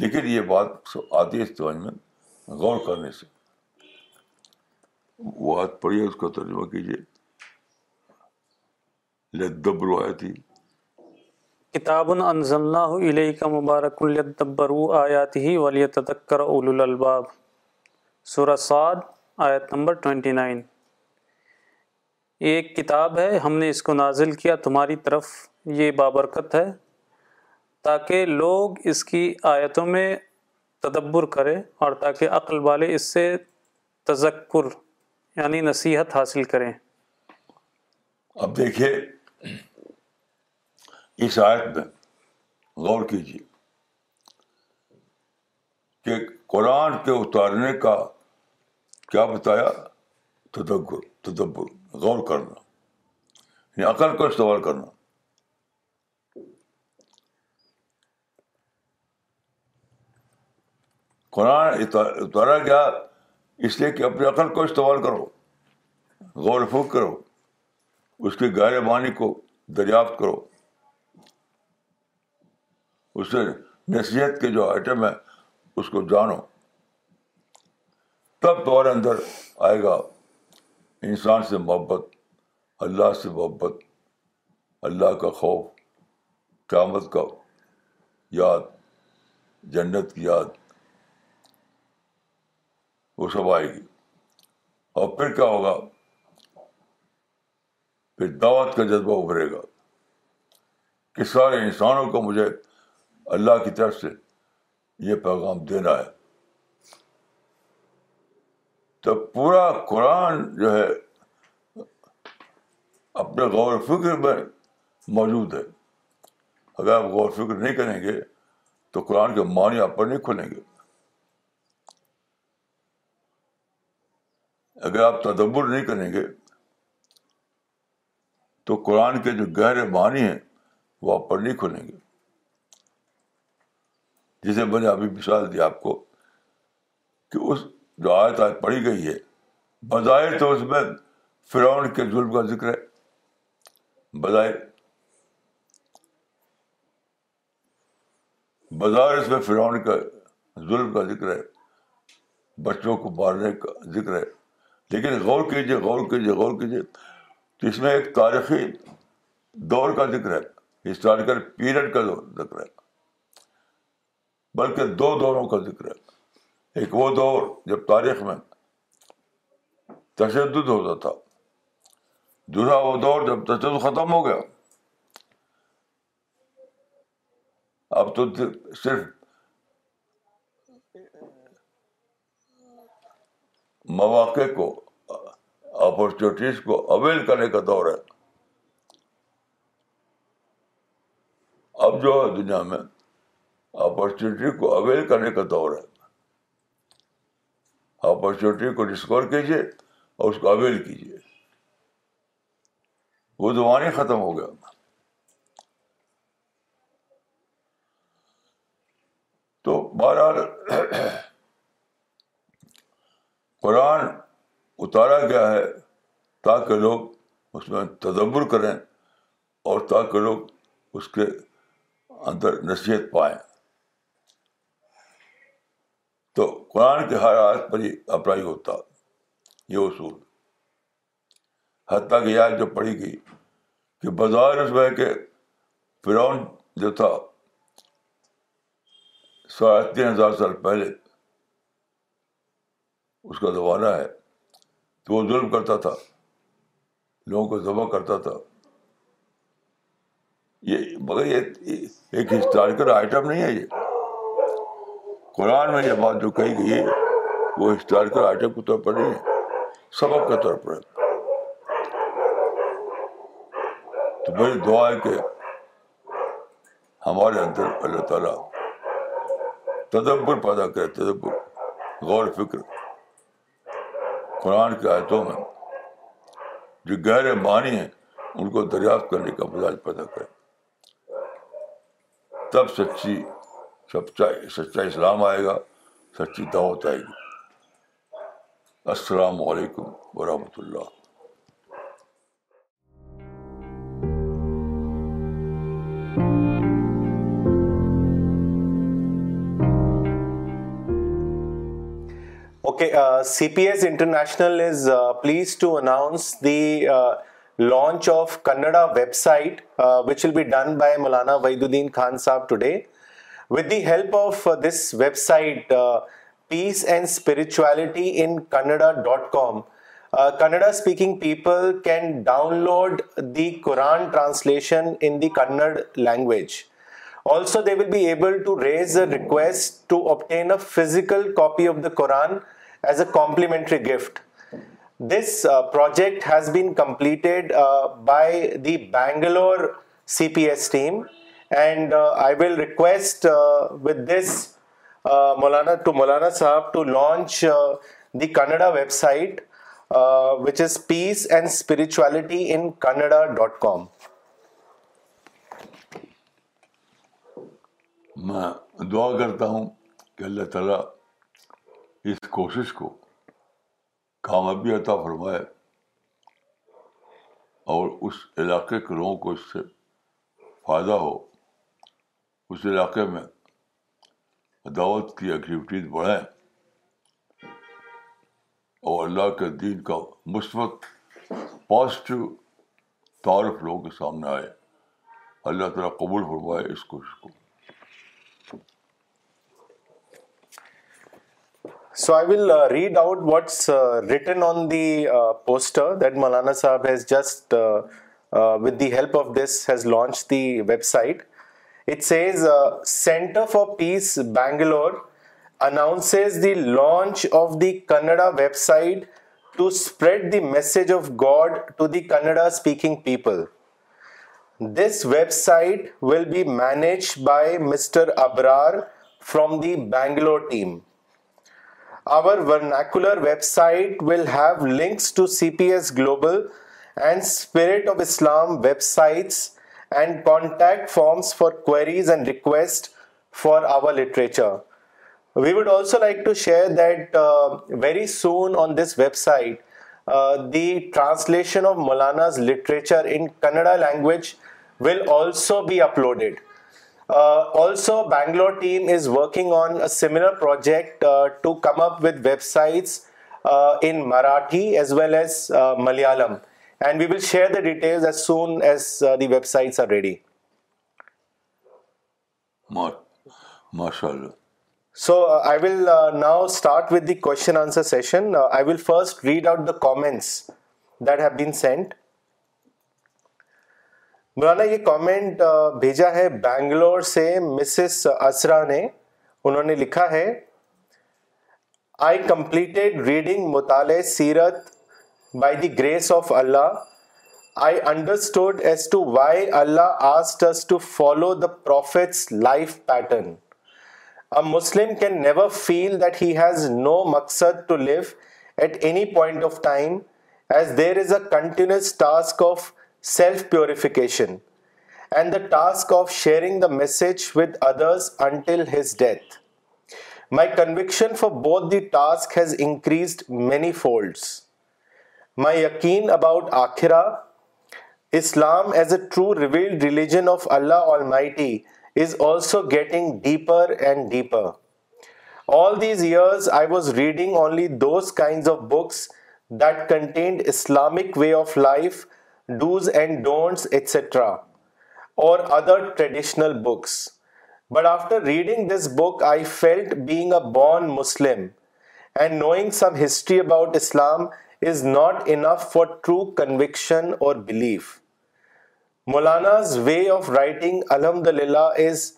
لیکن یہ بات آتی ہے سمجھ میں غور کرنے سے وہ آج پڑھیے اس کا ترجمہ کیجیے لدبر آیا تھی کتاب انزلناہ الیک مبارک لدبرو آیات ہی ولیتذکر اولو الالباب سورہ سعد آیت نمبر نائن ایک کتاب ہے ہم نے اس کو نازل کیا تمہاری طرف یہ بابرکت ہے تاکہ لوگ اس کی آیتوں میں تدبر کریں اور تاکہ عقل والے اس سے تذکر یعنی نصیحت حاصل کریں اب دیکھیے اس آیت میں غور کیجیے کہ قرآن کے اتارنے کا کیا بتایا تدبر تدبر غور کرنا یعنی عقل کو استعمال کرنا قرآن اتارا گیا اس لیے کہ اپنے عقل کو استعمال کرو غور و فوک کرو اس کی گہرے معنی کو دریافت کرو اس سے نصیحت کے جو آئٹم ہے اس کو جانو تب تمہارے اندر آئے گا انسان سے محبت اللہ سے محبت اللہ کا خوف قیامت کا یاد جنت کی یاد وہ سب آئے گی اور پھر کیا ہوگا پھر دعوت کا جذبہ ابھرے گا کہ سارے انسانوں کو مجھے اللہ کی طرف سے یہ پیغام دینا ہے تو پورا قرآن جو ہے اپنے غور و فکر میں موجود ہے اگر آپ غور و فکر نہیں کریں گے تو قرآن کے معنی آپ پر نہیں کھلیں گے اگر آپ تدبر نہیں کریں گے تو قرآن کے جو گہرے بانی ہیں وہ آپ پر نہیں کھلیں گے جسے میں نے ابھی مثال دی آپ کو کہ اس جو آیت آج پڑھی گئی ہے بظاہر تو اس میں فرعون کے ظلم کا ذکر ہے بظاہر بظاہر اس میں فرعون کا ظلم کا ذکر ہے بچوں کو مارنے کا ذکر ہے لیکن غور کیجیے غور کیجیے غور کیجیے تو اس میں ایک تاریخی دور کا ذکر ہے ہسٹوریکل پیریڈ کا ذکر ہے بلکہ دو دوروں کا ذکر ہے ایک وہ دور جب تاریخ میں تشدد ہوتا تھا دوسرا وہ دور جب تشدد ختم ہو گیا اب تو صرف مواقع کو اپرچونیٹیز کو اویل کرنے کا دور ہے اب جو ہے دنیا میں اپرچونیٹی کو اویل کرنے کا دور ہے اپرچونیٹی کو ڈسکور کیجیے اور اس کو اویل کیجیے وہ زبان ہی ختم ہو گیا تو بہرحال قرآن اتارا گیا ہے تاکہ لوگ اس میں تدبر کریں اور تاکہ لوگ اس کے اندر نصیحت پائیں تو قرآن کے ہر آیت پر ہی اپلائی ہوتا یہ اصول حتیٰ کہ جو پڑھی گئی کہ بظاہر اس میں کہ فرعون جو تھا ساڑھے تین ہزار سال پہلے اس کا زمانہ ہے تو وہ ظلم کرتا تھا لوگوں کو ذبح کرتا تھا یہ مگر یہ ایک ہسٹوریکل آئٹم نہیں ہے یہ قرآن میں یہ بات جو کہی گئی وہ ہسٹوریکل آئٹم کے طور پر نہیں ہے سبق کے طور پر تو میری دعا ہے کہ ہمارے اندر اللہ تعالیٰ تدبر پیدا کرے تدبر غور فکر قرآن کی آیتوں میں جو گہرے معنی ہیں ان کو دریافت کرنے کا مزاج پیدا کرے تب سچی سچا سچا اسلام آئے گا سچی دعوت آئے گی السلام علیکم ورحمۃ اللہ C P S international dot com Kannada speaking people کی قرآن translation dot com uh, uh, uh, میں دعا کرتا ہوں کہ اللہ تعالیٰ اس کوشش کو کامیابی عطا فرمائے اور اس علاقے کے لوگوں کو اس سے فائدہ ہو اس علاقے میں دعوت کی ایکٹیویٹیز بڑھائیں اور اللہ کے دین کا مثبت پازیٹیو تعارف لوگوں کے سامنے آئے اللہ تعالیٰ قبول فرمائے اس کوشش کو So I will uh, read out what's uh, written on the uh, poster that Maulana Sahab has just, with the help of this, has launched the website. It says, Center for Peace Bangalore announces the launch of the Kannada website to spread the message of God to the Kannada speaking people. This website will be managed by Mr. Abrar from the Bangalore team. Our vernacular website will have links to CPS Global and Spirit of Islam websites and contact forms for queries and requests for our literature. We would also like to share that uh, very soon on this website, uh, the translation of Maulana's literature in Kannada language will also be uploaded. Uh, also, Bangalore team is working on a similar project uh, to come up with websites uh, in Marathi as well as Malayalam. And we will share the details as soon as the websites are ready. MashaAllah. So I will now start with the question answer session. I will first read out the comments that have been sent. مولانا یہ comment بھیجا ہے بینگلور سے Mrs اسرا نے انہوں نے لکھا ہے I completed reading مطالعہ سیرت by the grace of Allah I understood as to why Allah asked us to follow the prophet's life pattern a Muslim can never feel that he has no مقصد to live at any point of time as there is a continuous task of self Islam is a true revealed getting deeper and years I was reading Islamic way of life dos and don'ts etcetera اور other traditional books but after reading this book I felt being a born Muslim and knowing some history about Islam is not enough for true conviction اور belief مولاناز way of writing الحمد للہ از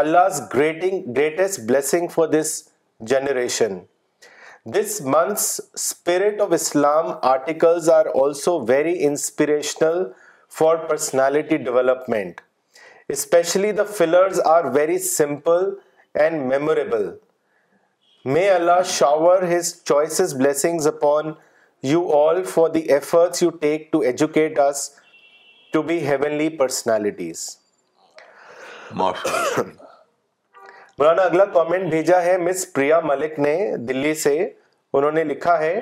اللہ greeting greatest blessing for this generation this month's spirit of Islam articles are also very inspirational for personality development especially the fillers are very simple and memorable may Allah shower his choices blessings upon you all for the efforts you take to educate us to be heavenly personalities مولانا اگلا comment بھیجا ہے مس پریا ملک نے دلی سے انہوں نے لکھا ہے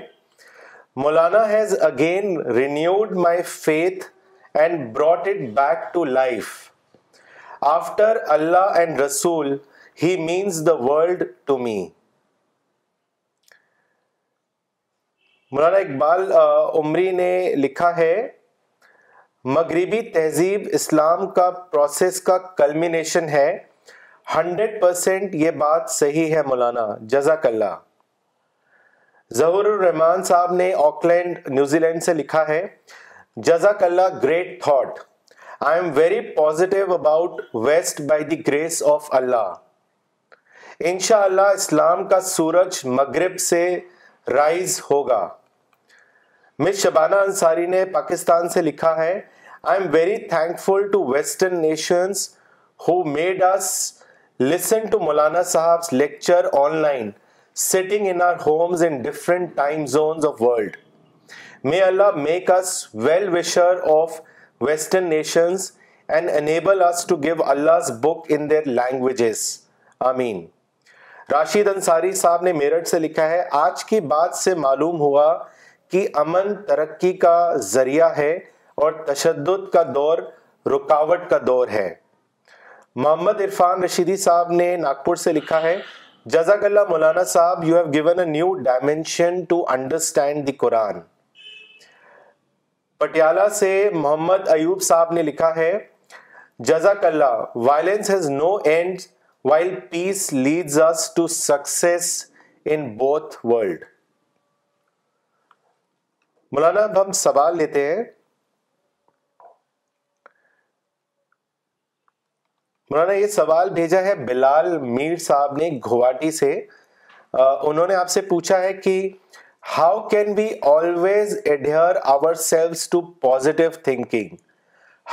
مولانا has again renewed my faith and brought it back to life after Allah and رسول he means the world to me مولانا اقبال عمری نے لکھا ہے مغربی تہذیب اسلام کا پروسیس کا کلمینیشن ہے ہنڈریڈ پرسینٹ یہ بات صحیح ہے مولانا جزاک اللہ ظہور الرحمان صاحب نے آکلینڈ نیوزی لینڈ سے لکھا ہے جزاک اللہ great thought I am very positive about West by the grace of اللہ انشاء اللہ اسلام کا سورج مغرب سے رائز ہوگا مس شبانہ انصاری نے پاکستان سے لکھا ہے I am very thankful to western nations who made us listen to مولانا صاحب لیکچر آن لائن صاحب نے میرٹ سے لکھا ہے آج کی بات سے معلوم ہوا کہ امن ترقی کا ذریعہ ہے اور تشدد کا دور رکاوٹ کا دور ہے محمد عرفان رشیدی صاحب نے ناگپور سے لکھا ہے جزاک اللہ مولانا صاحب you have given a new dimension to understand the Quran Patiala سے محمد ایوب صاحب نے لکھا ہے جزاک اللہ violence has no end while peace leads us to success in both world مولانا اب ہم سوال لیتے ہیں مولانا یہ سوال بھیجا ہے بلال میر صاحب نے گوہاٹی سے انہوں نے آپ سے پوچھا ہے کہ how can we always adhere our to positive thinking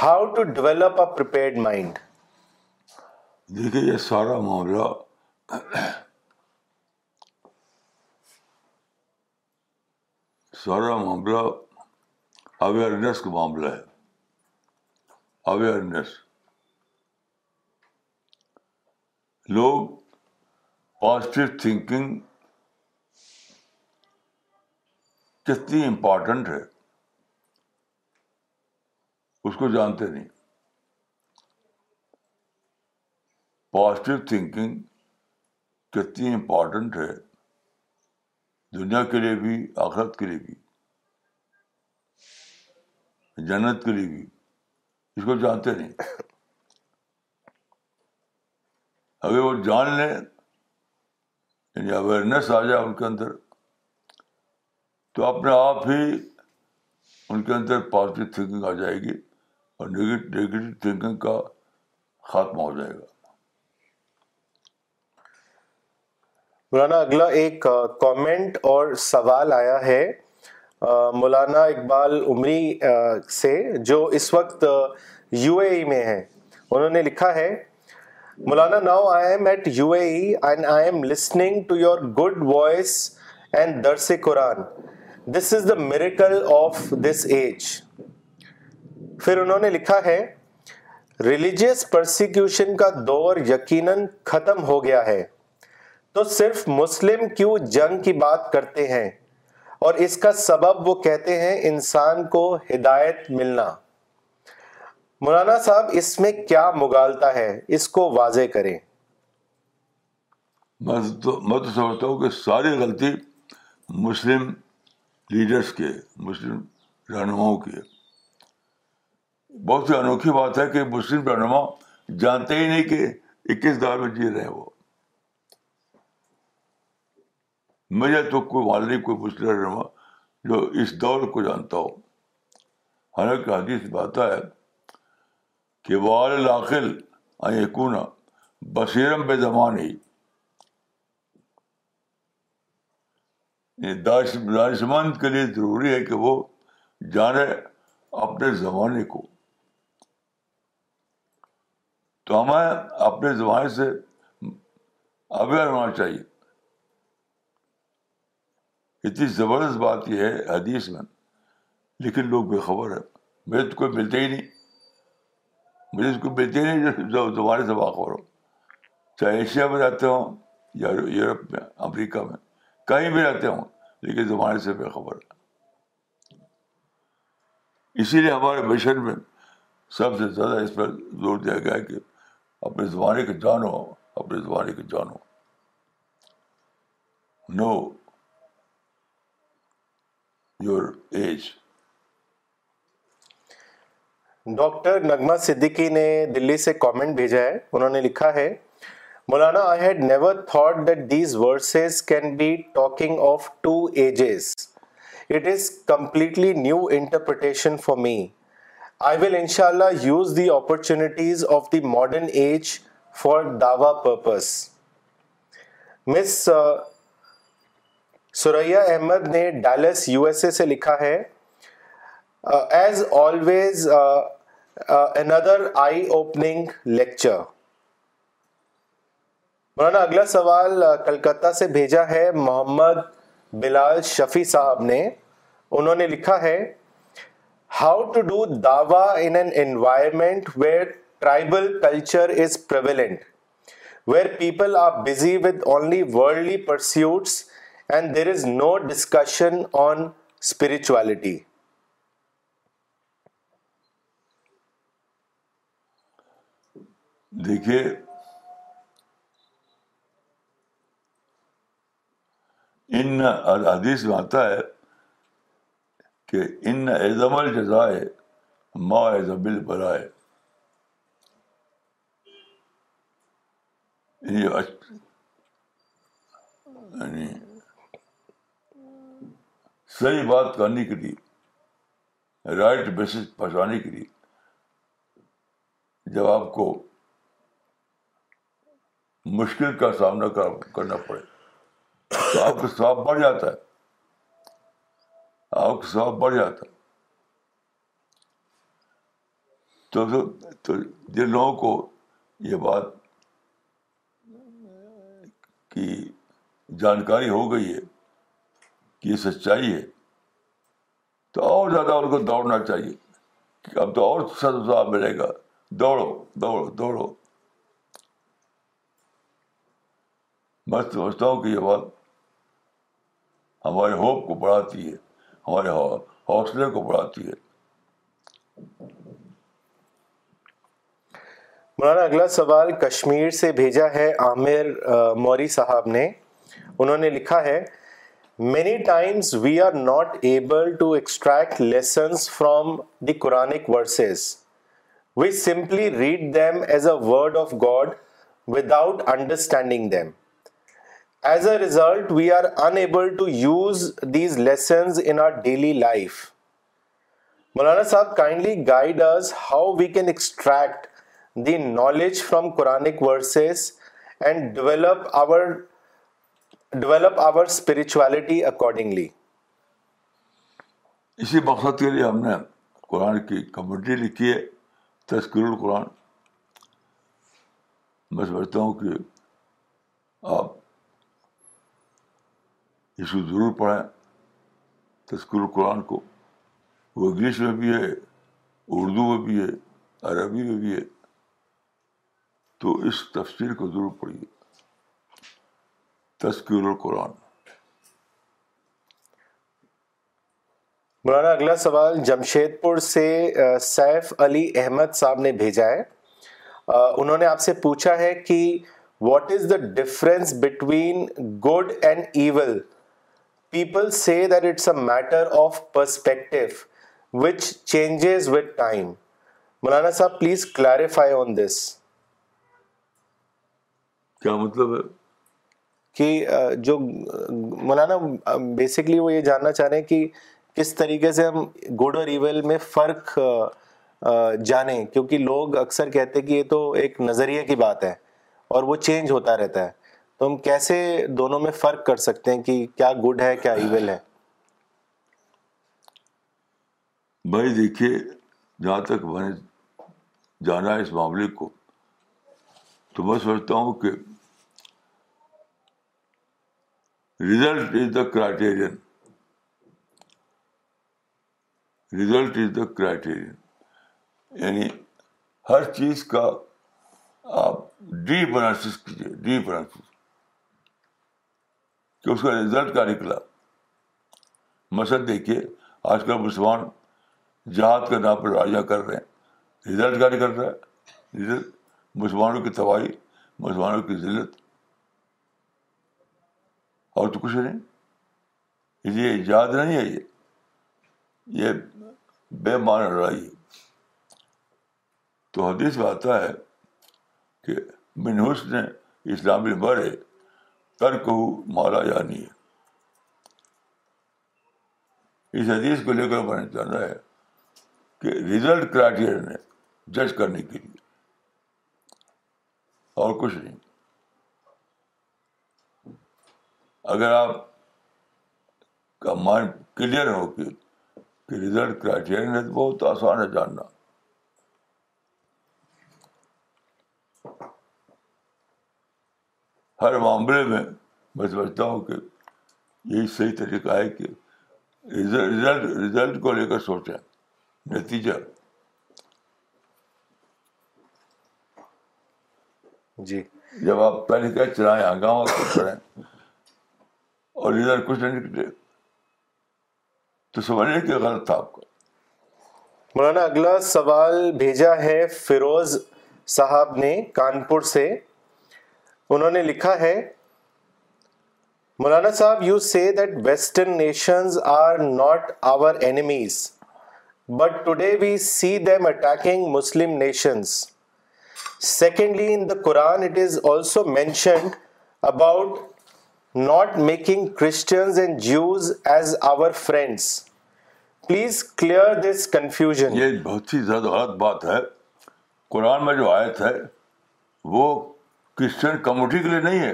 how to develop a prepared mind دیکھیے یہ سارا معاملہ سارا معاملہ اویئرنیس کا معاملہ ہے اویئرنیس لوگ پازیٹیو تھنکنگ کتنی امپورٹنٹ ہے اس کو جانتے نہیں پازیٹیو تھنکنگ کتنی امپورٹنٹ ہے دنیا کے لیے بھی آخرت کے لیے بھی جنت کے لیے بھی اس کو جانتے نہیں اگر وہ جان لیں یعنی اویئرنیس آ جائے ان کے اندر تو اپنے آپ ہی ان کے اندر پازیٹیو تھنکنگ آ جائے گی اور تھنکنگ کا خاتمہ ہو جائے گا مولانا اگلا ایک کامنٹ اور سوال آیا ہے مولانا اقبال عمری سے جو اس وقت یو اے ای میں ہے انہوں نے لکھا ہے مولانا now I am at U A and I am listening to your good voice and درس قرآن this is the miracle of this age پھر انہوں نے لکھا ہے ریلیجیس پرسیکیوشن کا دور یقیناً ختم ہو گیا ہے تو صرف مسلم کیوں جنگ کی بات کرتے ہیں اور اس کا سبب وہ کہتے ہیں انسان کو ہدایت ملنا مولانا صاحب اس میں کیا مغالتا ہے اس کو واضح کریں میں تو سمجھتا ہوں کہ ساری غلطی مسلم لیڈرس کے مسلم رہنماؤں بہت ہی انوکھی بات ہے کہ مسلم رہنما جانتے ہی نہیں کہ اکیس دار میں جی رہے وہ مجھے تو کوئی کوئی مسلم رہنما جو اس دور کو جانتا ہو حالانکہ حدیث بات ہے کہ والاخل کون بشیرم بے زمان ہی یعنی دانشمند کے لیے ضروری ہے کہ وہ جانے اپنے زمانے کو تو ہمیں اپنے زمانے سے اویئر ہونا چاہیے اتنی زبردست بات یہ ہے حدیث میں لیکن لوگ بے خبر ہے میرے تو کوئی ملتے ہی نہیں مجھے اس کو بہترین زمانے سے باخبر ہو چاہے ایشیا میں رہتے ہوں یا یورپ میں امریکہ میں کہیں بھی رہتے ہوں لیکن زمانے سے بے خبر ہے اسی لیے ہمارے مشن میں سب سے زیادہ اس پر زور دیا گیا کہ اپنے زمانے کو جانو اپنے زمانے کو جانو نو یور ایج ڈاکٹر نغمہ صدیقی نے دلی سے کامنٹ بھیجا ہے انہوں نے لکھا ہے مولانا I had never thought that these verses can be talking of to ages it is completely new interpretation for me I will ان شاء اللہ use the opportunities of the modern age for Dawa purpose مس سریا احمد نے Dallas U S A سے لکھا ہے as always under eye opening lecture مولانا اگلا سوال uh, Calcutta سے بھیجا ہے محمد بلال شفیع صاحب نے انہوں نے لکھا ہے how to do Dawa in an environment where tribal culture is prevalent where people are busy with only worldly pursuits and there is no discussion on spirituality دیکھیے ان حدیث میں آتا ہے کہ ان ایزم الجزائے ما ایزم البرائے یعنی, یعنی صحیح بات کرنے کے لیے رائٹ بیسس پہنچانے کے لیے جب آپ کو مشکل کا سامنا کرنا پڑے تو آپ کا سواب بڑھ جاتا ہے آپ کا سواب بڑھ جاتا ہے تو جن لوگوں کو یہ بات کی جانکاری ہو گئی ہے کہ یہ سچائی ہے تو اور زیادہ ان کو دوڑنا چاہیے کہ اب تو اور سزا ملے گا دوڑو دوڑو دوڑو سوچتا ہوں کہ یہ بات ہمارے ہوپ کو بڑھاتی ہے ہمارے حوصلے کو بڑھاتی ہے مولانا اگلا سوال کشمیر سے بھیجا ہے عامر موری صاحب نے انہوں نے لکھا ہے many times we are not able to extract lessons from the Quranic verses we simply read them as a word of God without understanding them as a result we are to use these lessons in our daily life مولانا صاحب kindly guide us how we can extract the knowledge from verses and develop our develop our spirituality accordingly اسی مقصد کے لیے ہم نے قرآن کی community لکھی ہے تذکر القرآن میں سمجھتا ہوں کہ آپ کو ضرور پڑھیں تذکر القرآن کو وہ انگلش میں بھی ہے اردو میں بھی ہے عربی میں بھی ہے تو اس تفسیر کو ضرور پڑھیے تذکر القرآن مولانا اگلا سوال جمشید پور سے سیف علی احمد صاحب نے بھیجا ہے انہوں نے آپ سے پوچھا ہے کہ what is the difference between good and evil people see it's a matter of perspective which changes with time مولانا صاحب پلیز کلیرفائی آن دس کیا مطلب ہے کہ جو مولانا بیسکلی وہ یہ جاننا چاہ رہے ہیں کہ کس طریقے سے ہم گڈ اور ایول میں فرق جانیں کیونکہ لوگ اکثر کہتے ہیں کہ یہ تو ایک نظریے کی بات ہے اور وہ چینج ہوتا رہتا ہے تو ہم کیسے دونوں میں فرق کر سکتے ہیں کہ کیا گڈ ہے کیا ایویل ہے بھائی دیکھیے جہاں تک میں نے جانا ہے اس معاملے کو تو میں سوچتا ہوں کہ result is the criterion result is the criterion یعنی ہر چیز کا آپ ڈیپ ڈیلس کیجیے ڈیس کہ اس کا رزلٹ کیا نکلا مثلاً دیکھیے آج کل مسلمان جہاد کے نام پر راجا کر رہے ہیں رزلٹ کیا نکل رہا ہے رزلٹ مسلمانوں کی تباہی مسلمانوں کی ذلت اور تو کچھ نہیں یہ جہاد نہیں ہے یہ بے مان لڑائی ہے تو حدیث آتا ہے کہ منہوس نے اسلامی مرے کو مارا یا نہیں ہے اس حدیث کو لے کر میں نے جانا ہے کہ ریزلٹ کرائٹیریا نے جج کرنے کے لیے اور کچھ نہیں اگر آپ کا مائنڈ کلیئر ہو کہ ریزلٹ کرائٹیریا ہے تو بہت آسان ہے جاننا ہر معاملے میں میں سمجھتا ہوں کہ یہی صحیح طریقہ ہے کہ رزلٹ رزلٹ کو لے کر سوچیں نتیجہ جی جب آپ پہلے کیا چلائیں ہنگامہ کریں اور رزلٹ کچھ نہیں نکلے تو سمجھنے کہ غلط تھا آپ کا مولانا اگلا سوال بھیجا ہے فیروز صاحب نے کانپور سے انہوں نے لکھا ہے مولانا صاحب you see that western nations are not our enemies but today we see them attacking Muslim nations secondly in the Quran it is also mentioned about not making Christians and Jews as our friends please clear this confusion یہ بہت ہی زیادہ غلط بات ہے قرآن میں جو آیت ہے وہ کرسچن کمیونٹی کے لیے نہیں ہے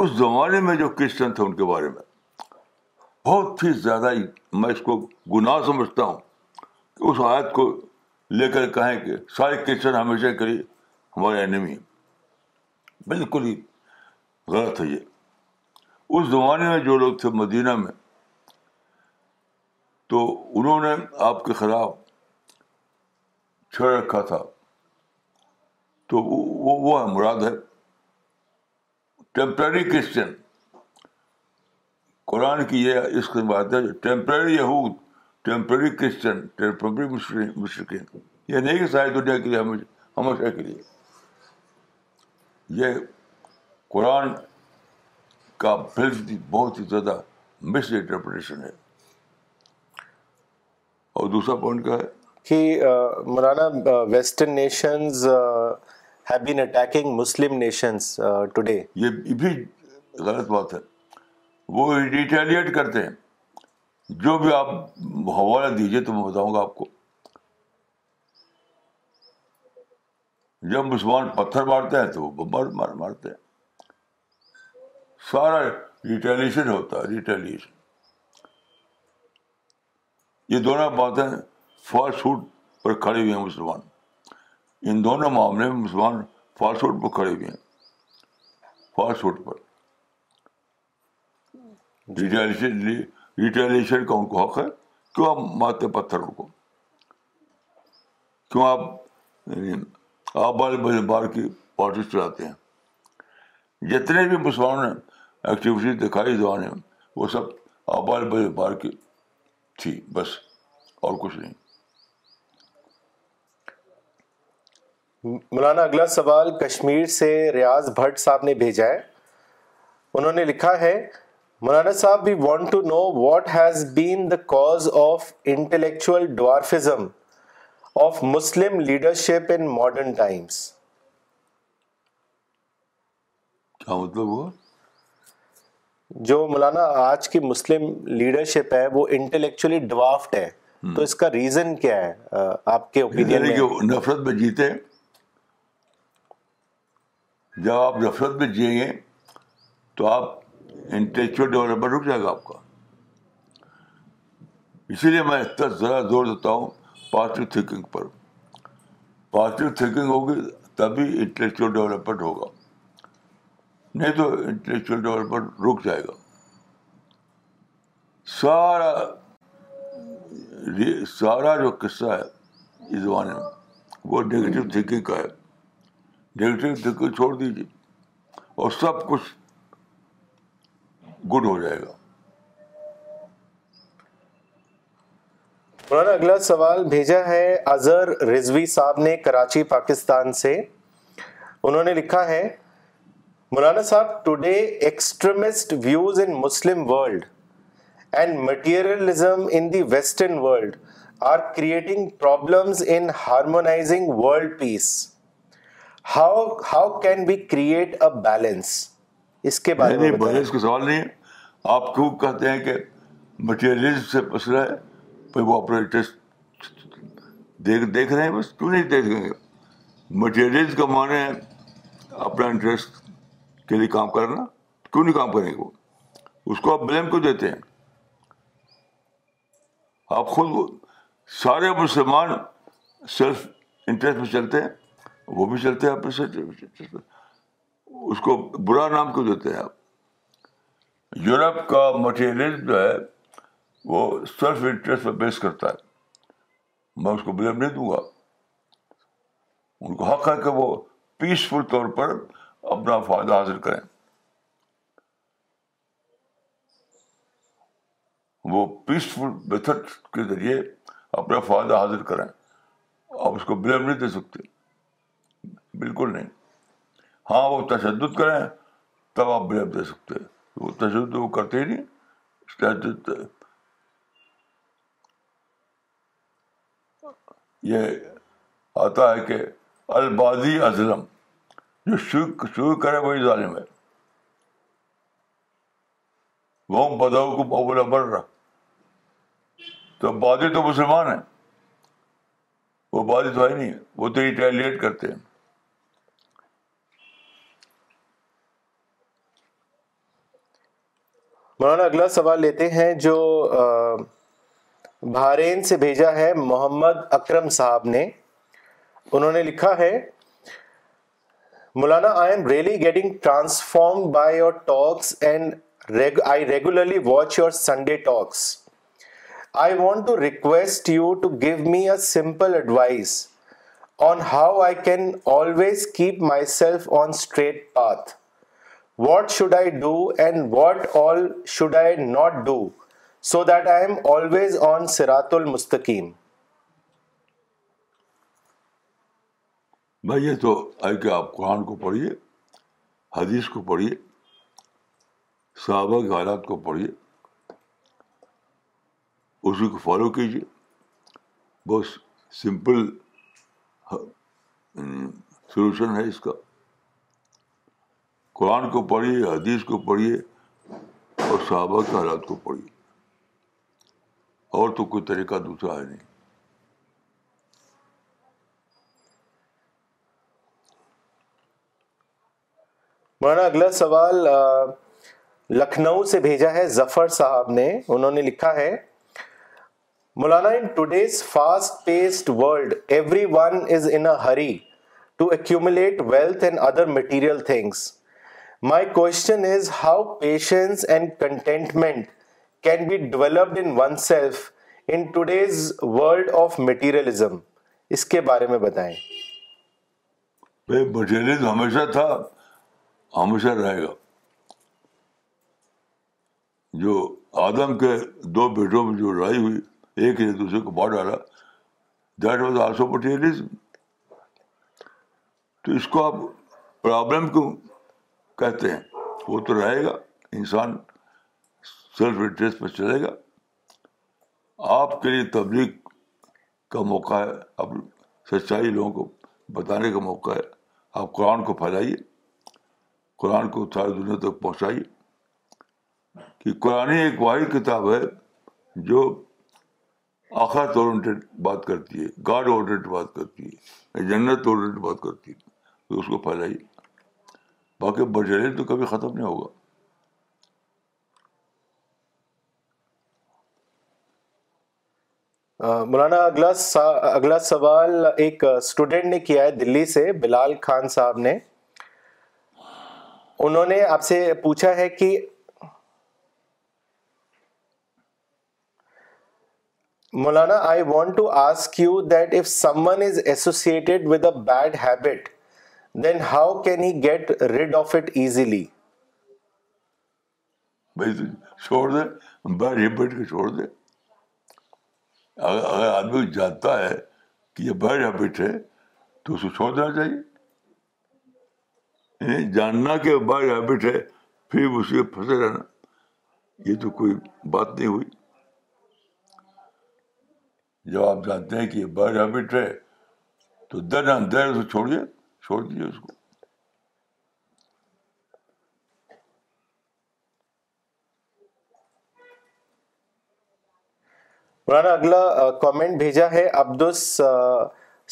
اس زمانے میں جو کرسچن تھے ان کے بارے میں بہت ہی زیادہ ہی میں اس کو گناہ سمجھتا ہوں کہ اس آیت کو لے کر کہیں کہ سارے کرسچن ہمیشہ کے لیے ہمارے اینمی ہیں بالکل ہی غلط ہے یہ اس زمانے میں جو لوگ تھے مدینہ میں تو انہوں نے آپ کے خلاف چھڑ رکھا تھا تو وہ وہ ہے مراد ہے ٹیمپرری کرسچن قرآن کی یہ اس کی بات ہے ٹیمپرری یہود ٹیمپرری کرسچن ٹیمپرری مشرقین یہ نہیں کہ ساری دنیا کے لیے ہمیشہ کے لیے یہ قرآن کا بہت بہت ہی زیادہ مس انٹرپریٹیشن ہے اور دوسرا پوائنٹ کیا ہے کہ مولانا ویسٹرن نیشنز وہ ریٹیلیٹ کرتے ہیں جو بھی آپ حوالہ دیجیے تو بتاؤں گا آپ کو جب مسلمان پتھر مارتے ہیں تو بمبار مار مارتے سارا ریٹیلیشن ہوتا ہے ریٹیلیشن یہ دونوں باتیں ہیں فاسٹ فوڈ پر کھڑے ہوئے ہیں مسلمان ان دونوں معاملے میں مسلمان فاسٹ فوڈ پر کھڑے ہوئے ہیں فاسٹ فوڈ پر ریٹیلیشن کا ان کو حق ہے کیوں آپ مارتے پتھر ان کو یعنی بار کی پارٹی چلاتے ہیں جتنے بھی مسلمانوں نے ایکٹیویٹی دکھائی زبان وہ سب آبال بڑے بار کی تھی بس اور کچھ نہیں مولانا اگلا سوال کشمیر سے ریاض بھٹ صاحب نے بھیجا ہے انہوں نے لکھا ہے مولانا صاحب we want to know what has been the cause of of intellectual dwarfism Muslim leadership in times کیا مطلب وہ جو مولانا آج کی مسلم لیڈرشپ ہے وہ انٹلیکچولی ڈوافٹ ہے تو اس کا ریزن کیا ہے آپ کے اوپین یعنی جو نفرت میں جیتے ہیں جب آپ نفرت میں جئیں گے تو آپ انٹلیکچوئل ڈیولپمنٹ رک جائے گا آپ کا اسی لیے میں اتنا ذرا زور دیتا ہوں پازیٹیو تھینکنگ پر پازیٹیو تھینکنگ ہوگی تبھی انٹلیکچوئل ڈیولپمنٹ ہوگا نہیں تو انٹلیکچوئل ڈیولپمنٹ رک جائے گا سارا سارا جو قصہ ہے اس زمانے میں وہ نگیٹو تھینکنگ کا ہے چھوڑ دیجیے اور سب کچھ گڈ ہو جائے گا اگلا سوال بھیجا ہے اظہر رضوی صاحب نے کراچی پاکستان سے انہوں نے لکھا ہے مولانا صاحب today extremist views in Muslim world and materialism in the western world are creating problems in harmonising world peace how how can be create a balance اس کے بارے میں بیلنس کا سوال نہیں ہے آپ کیوں کہتے ہیں کہ مٹیریلزم سے پس رہا ہے بس کیوں نہیں دیکھیں گے مٹیریل کا مانے اپنا انٹرسٹ کے لیے کام کرنا کیوں نہیں کام کریں گے وہ اس کو آپ بلیم کیوں دیتے ہیں آپ خود سارے مسلمان سیلف انٹرسٹ میں چلتے ہیں وہ بھی چلتے ہیں اس کو برا نام کیوں دیتے ہیں آپ یورپ کا مٹیریلزم جو ہے وہ سیلف انٹرسٹ بیس کرتا ہے میں اس کو بلیم نہیں دوں گا ان کو حق ہے کہ وہ پیسفل طور پر اپنا فائدہ حاصل کریں وہ پیسفل میتھڈ کے ذریعے اپنا فائدہ حاصل کریں آپ اس کو بلیم نہیں دے سکتے بالکل نہیں ہاں وہ تشدد کریں تب آپ دے سکتے وہ تشدد وہ کرتے ہی نہیں یہ آتا ہے کہ البادی اظلم جو شروع کرے وہی ظالم ہے وہ بدو کو بابلہ بڑھ رہا تو بادی تو مسلمان ہیں وہ بادی تو ہے نہیں وہ تو ریٹیلیٹ کرتے ہیں مولانا اگلا سوال لیتے ہیں جو بھارین سے بھیجا ہے محمد اکرم صاحب نے انہوں نے لکھا ہے مولانا I am really getting transform by your talks and I regularly watch your Sunday talks I want to request you to give me a simple advice on how I can always keep myself on straight path what should I do and what all should I not do so that I am always on سرات المستقیم بھائی یہ تو آئی کہ آپ قرآن کو پڑھیے حدیث کو پڑھیے صحابہ کے حالات کو پڑھیے اسی کو فالو کیجیے بہت سمپل سلوشن ہے اس کا قرآن کو پڑھیے حدیث کو پڑھیے اور صحابہ کے حالات کو پڑھیے اور تو کوئی طریقہ دوسرا ہے نہیں مولانا اگلا سوال لکھنؤ سے بھیجا ہے ظفر صاحب نے انہوں نے لکھا ہے مولانا in today's fast paced world everyone is in hurry to accumulate wealth and other material things my question is how patience and contentment can be developed in oneself in today's world of materialism اس کے بارے میں بتائیں materialism ہمیشہ تھا ہمیشہ رہے گا جو آدم کے دو بیٹوں میں جو لڑائی ہوئی ایک نے دوسرے کو بار ڈالا دیٹ واز آلسو مٹیریلزم تو اس کو آپ پرابلم کیوں کہتے ہیں وہ تو رہے گا انسان سیلف انٹرسٹ پہ چلے گا آپ کے لیے تبلیغ کا موقع ہے آپ سچائی لوگوں کو بتانے کا موقع ہے آپ قرآن کو پھیلائیے قرآن کو ساری دنیا تک پہنچائیے کہ قرآن ایک واحد کتاب ہے جو آخرت اورینٹیڈ بات کرتی ہے گاڈ اور بات کرتی ہے جنت اورینٹیڈ بات کرتی ہے تو اس کو پھیلائیے باقی تو کبھی ختم نہیں ہوگا مولانا اگلا اگلا سوال ایک اسٹوڈینٹ نے کیا ہے دلی سے بلال خان صاحب نے انہوں نے آپ سے پوچھا ہے کہ مولانا I want to ask you that if someone is associated with a bad habit then how can he get rid of it easily چھوڑ دے کے ہیبٹ دے اگر آدمی جانتا ہے کہ یہ بیڈ ہیبٹ ہے تو اسے چھوڑ دینا چاہیے یعنی جاننا کہ بیڈ ہیبٹ ہے پھر اسے پھنسے رہنا یہ تو کوئی بات نہیں ہوئی جب آپ جانتے ہیں کہ یہ بیڈ ہیبٹ ہے تو چھوڑ چھوڑیے چھوڑ دیجیے اس کو اگلا کامنٹ بھیجا ہے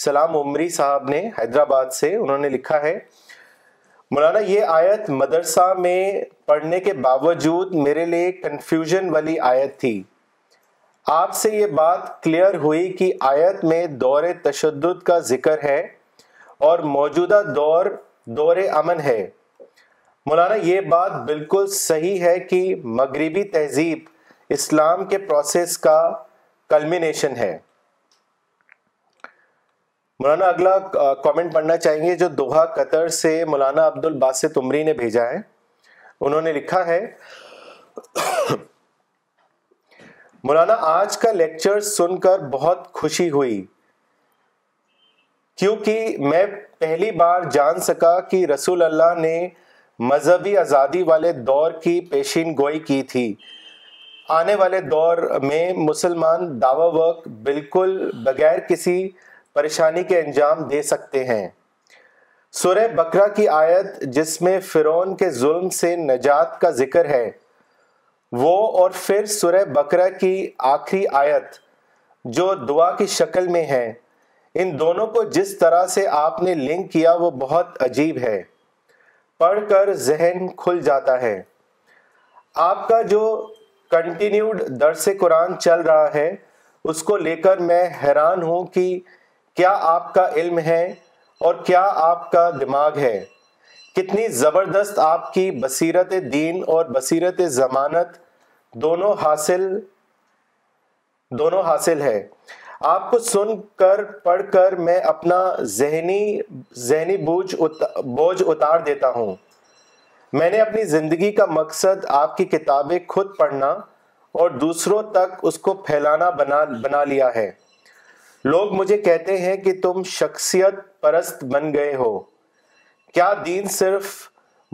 سلام صاحب نے حیدرآباد سے انہوں نے لکھا ہے مولانا یہ آیت مدرسہ میں پڑھنے کے باوجود میرے لیے کنفیوژن والی آیت تھی آپ سے یہ بات کلیئر ہوئی کہ آیت میں دور تشدد کا ذکر ہے اور موجودہ دور دور امن ہے مولانا یہ بات بالکل صحیح ہے کہ مغربی تہذیب اسلام کے پروسیس کا کلمینیشن ہے مولانا اگلا کامنٹ پڑھنا چاہیں گے جو دوہا قطر سے مولانا عبد الباسط عمری نے بھیجا ہے انہوں نے لکھا ہے مولانا آج کا لیکچر سن کر بہت خوشی ہوئی کیونکہ میں پہلی بار جان سکا کہ رسول اللہ نے مذہبی آزادی والے دور کی پیشین گوئی کی تھی آنے والے دور میں مسلمان دعوی وقت بالکل بغیر کسی پریشانی کے انجام دے سکتے ہیں سورہ بکرا کی آیت جس میں فرعون کے ظلم سے نجات کا ذکر ہے وہ اور پھر سورہ بکرا کی آخری آیت جو دعا کی شکل میں ہے ان دونوں کو جس طرح سے آپ نے لنک کیا وہ بہت عجیب ہے پڑھ کر ذہن کھل جاتا ہے آپ کا جو کنٹینیوڈ درس قرآن چل رہا ہے اس کو لے کر میں حیران ہوں کہ کیا آپ کا علم ہے اور کیا آپ کا دماغ ہے کتنی زبردست آپ کی بصیرت دین اور بصیرت ضمانت دونوں حاصل دونوں حاصل ہے آپ کو سن کر پڑھ کر میں اپنا ذہنی ذہنی بوجھ بوجھ اتار دیتا ہوں میں نے اپنی زندگی کا مقصد آپ کی کتابیں خود پڑھنا اور دوسروں تک اس کو پھیلانا بنا بنا لیا ہے لوگ مجھے کہتے ہیں کہ تم شخصیت پرست بن گئے ہو کیا دین صرف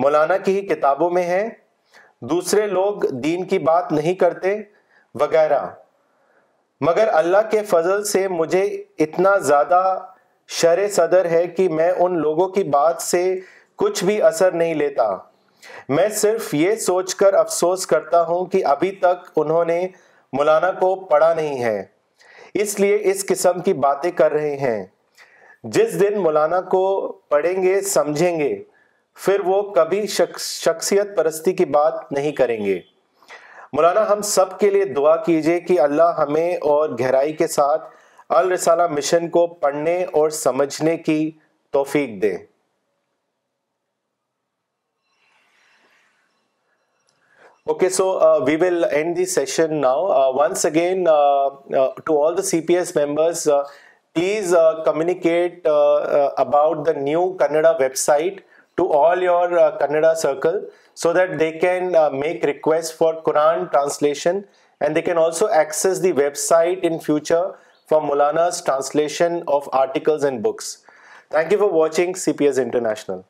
مولانا کی ہی کتابوں میں ہے دوسرے لوگ دین کی بات نہیں کرتے وغیرہ مگر اللہ کے فضل سے مجھے اتنا زیادہ شر صدر ہے کہ میں ان لوگوں کی بات سے کچھ بھی اثر نہیں لیتا میں صرف یہ سوچ کر افسوس کرتا ہوں کہ ابھی تک انہوں نے مولانا کو پڑھا نہیں ہے اس لیے اس قسم کی باتیں کر رہے ہیں جس دن مولانا کو پڑھیں گے سمجھیں گے پھر وہ کبھی شخصیت پرستی کی بات نہیں کریں گے مولانا ہم سب کے لیے دعا کیجیے کہ اللہ ہمیں اور گہرائی کے ساتھ الرسالہ مشن کو پڑھنے اور سمجھنے کی توفیق دے okay so we will end the session now once again to all the C P S members please communicate about the new Canada website to all your Canada circle so that they can uh, make requests for Quran translation, and they can also access the website in future for Maulana's translation of articles and books. Thank you for watching CPS International.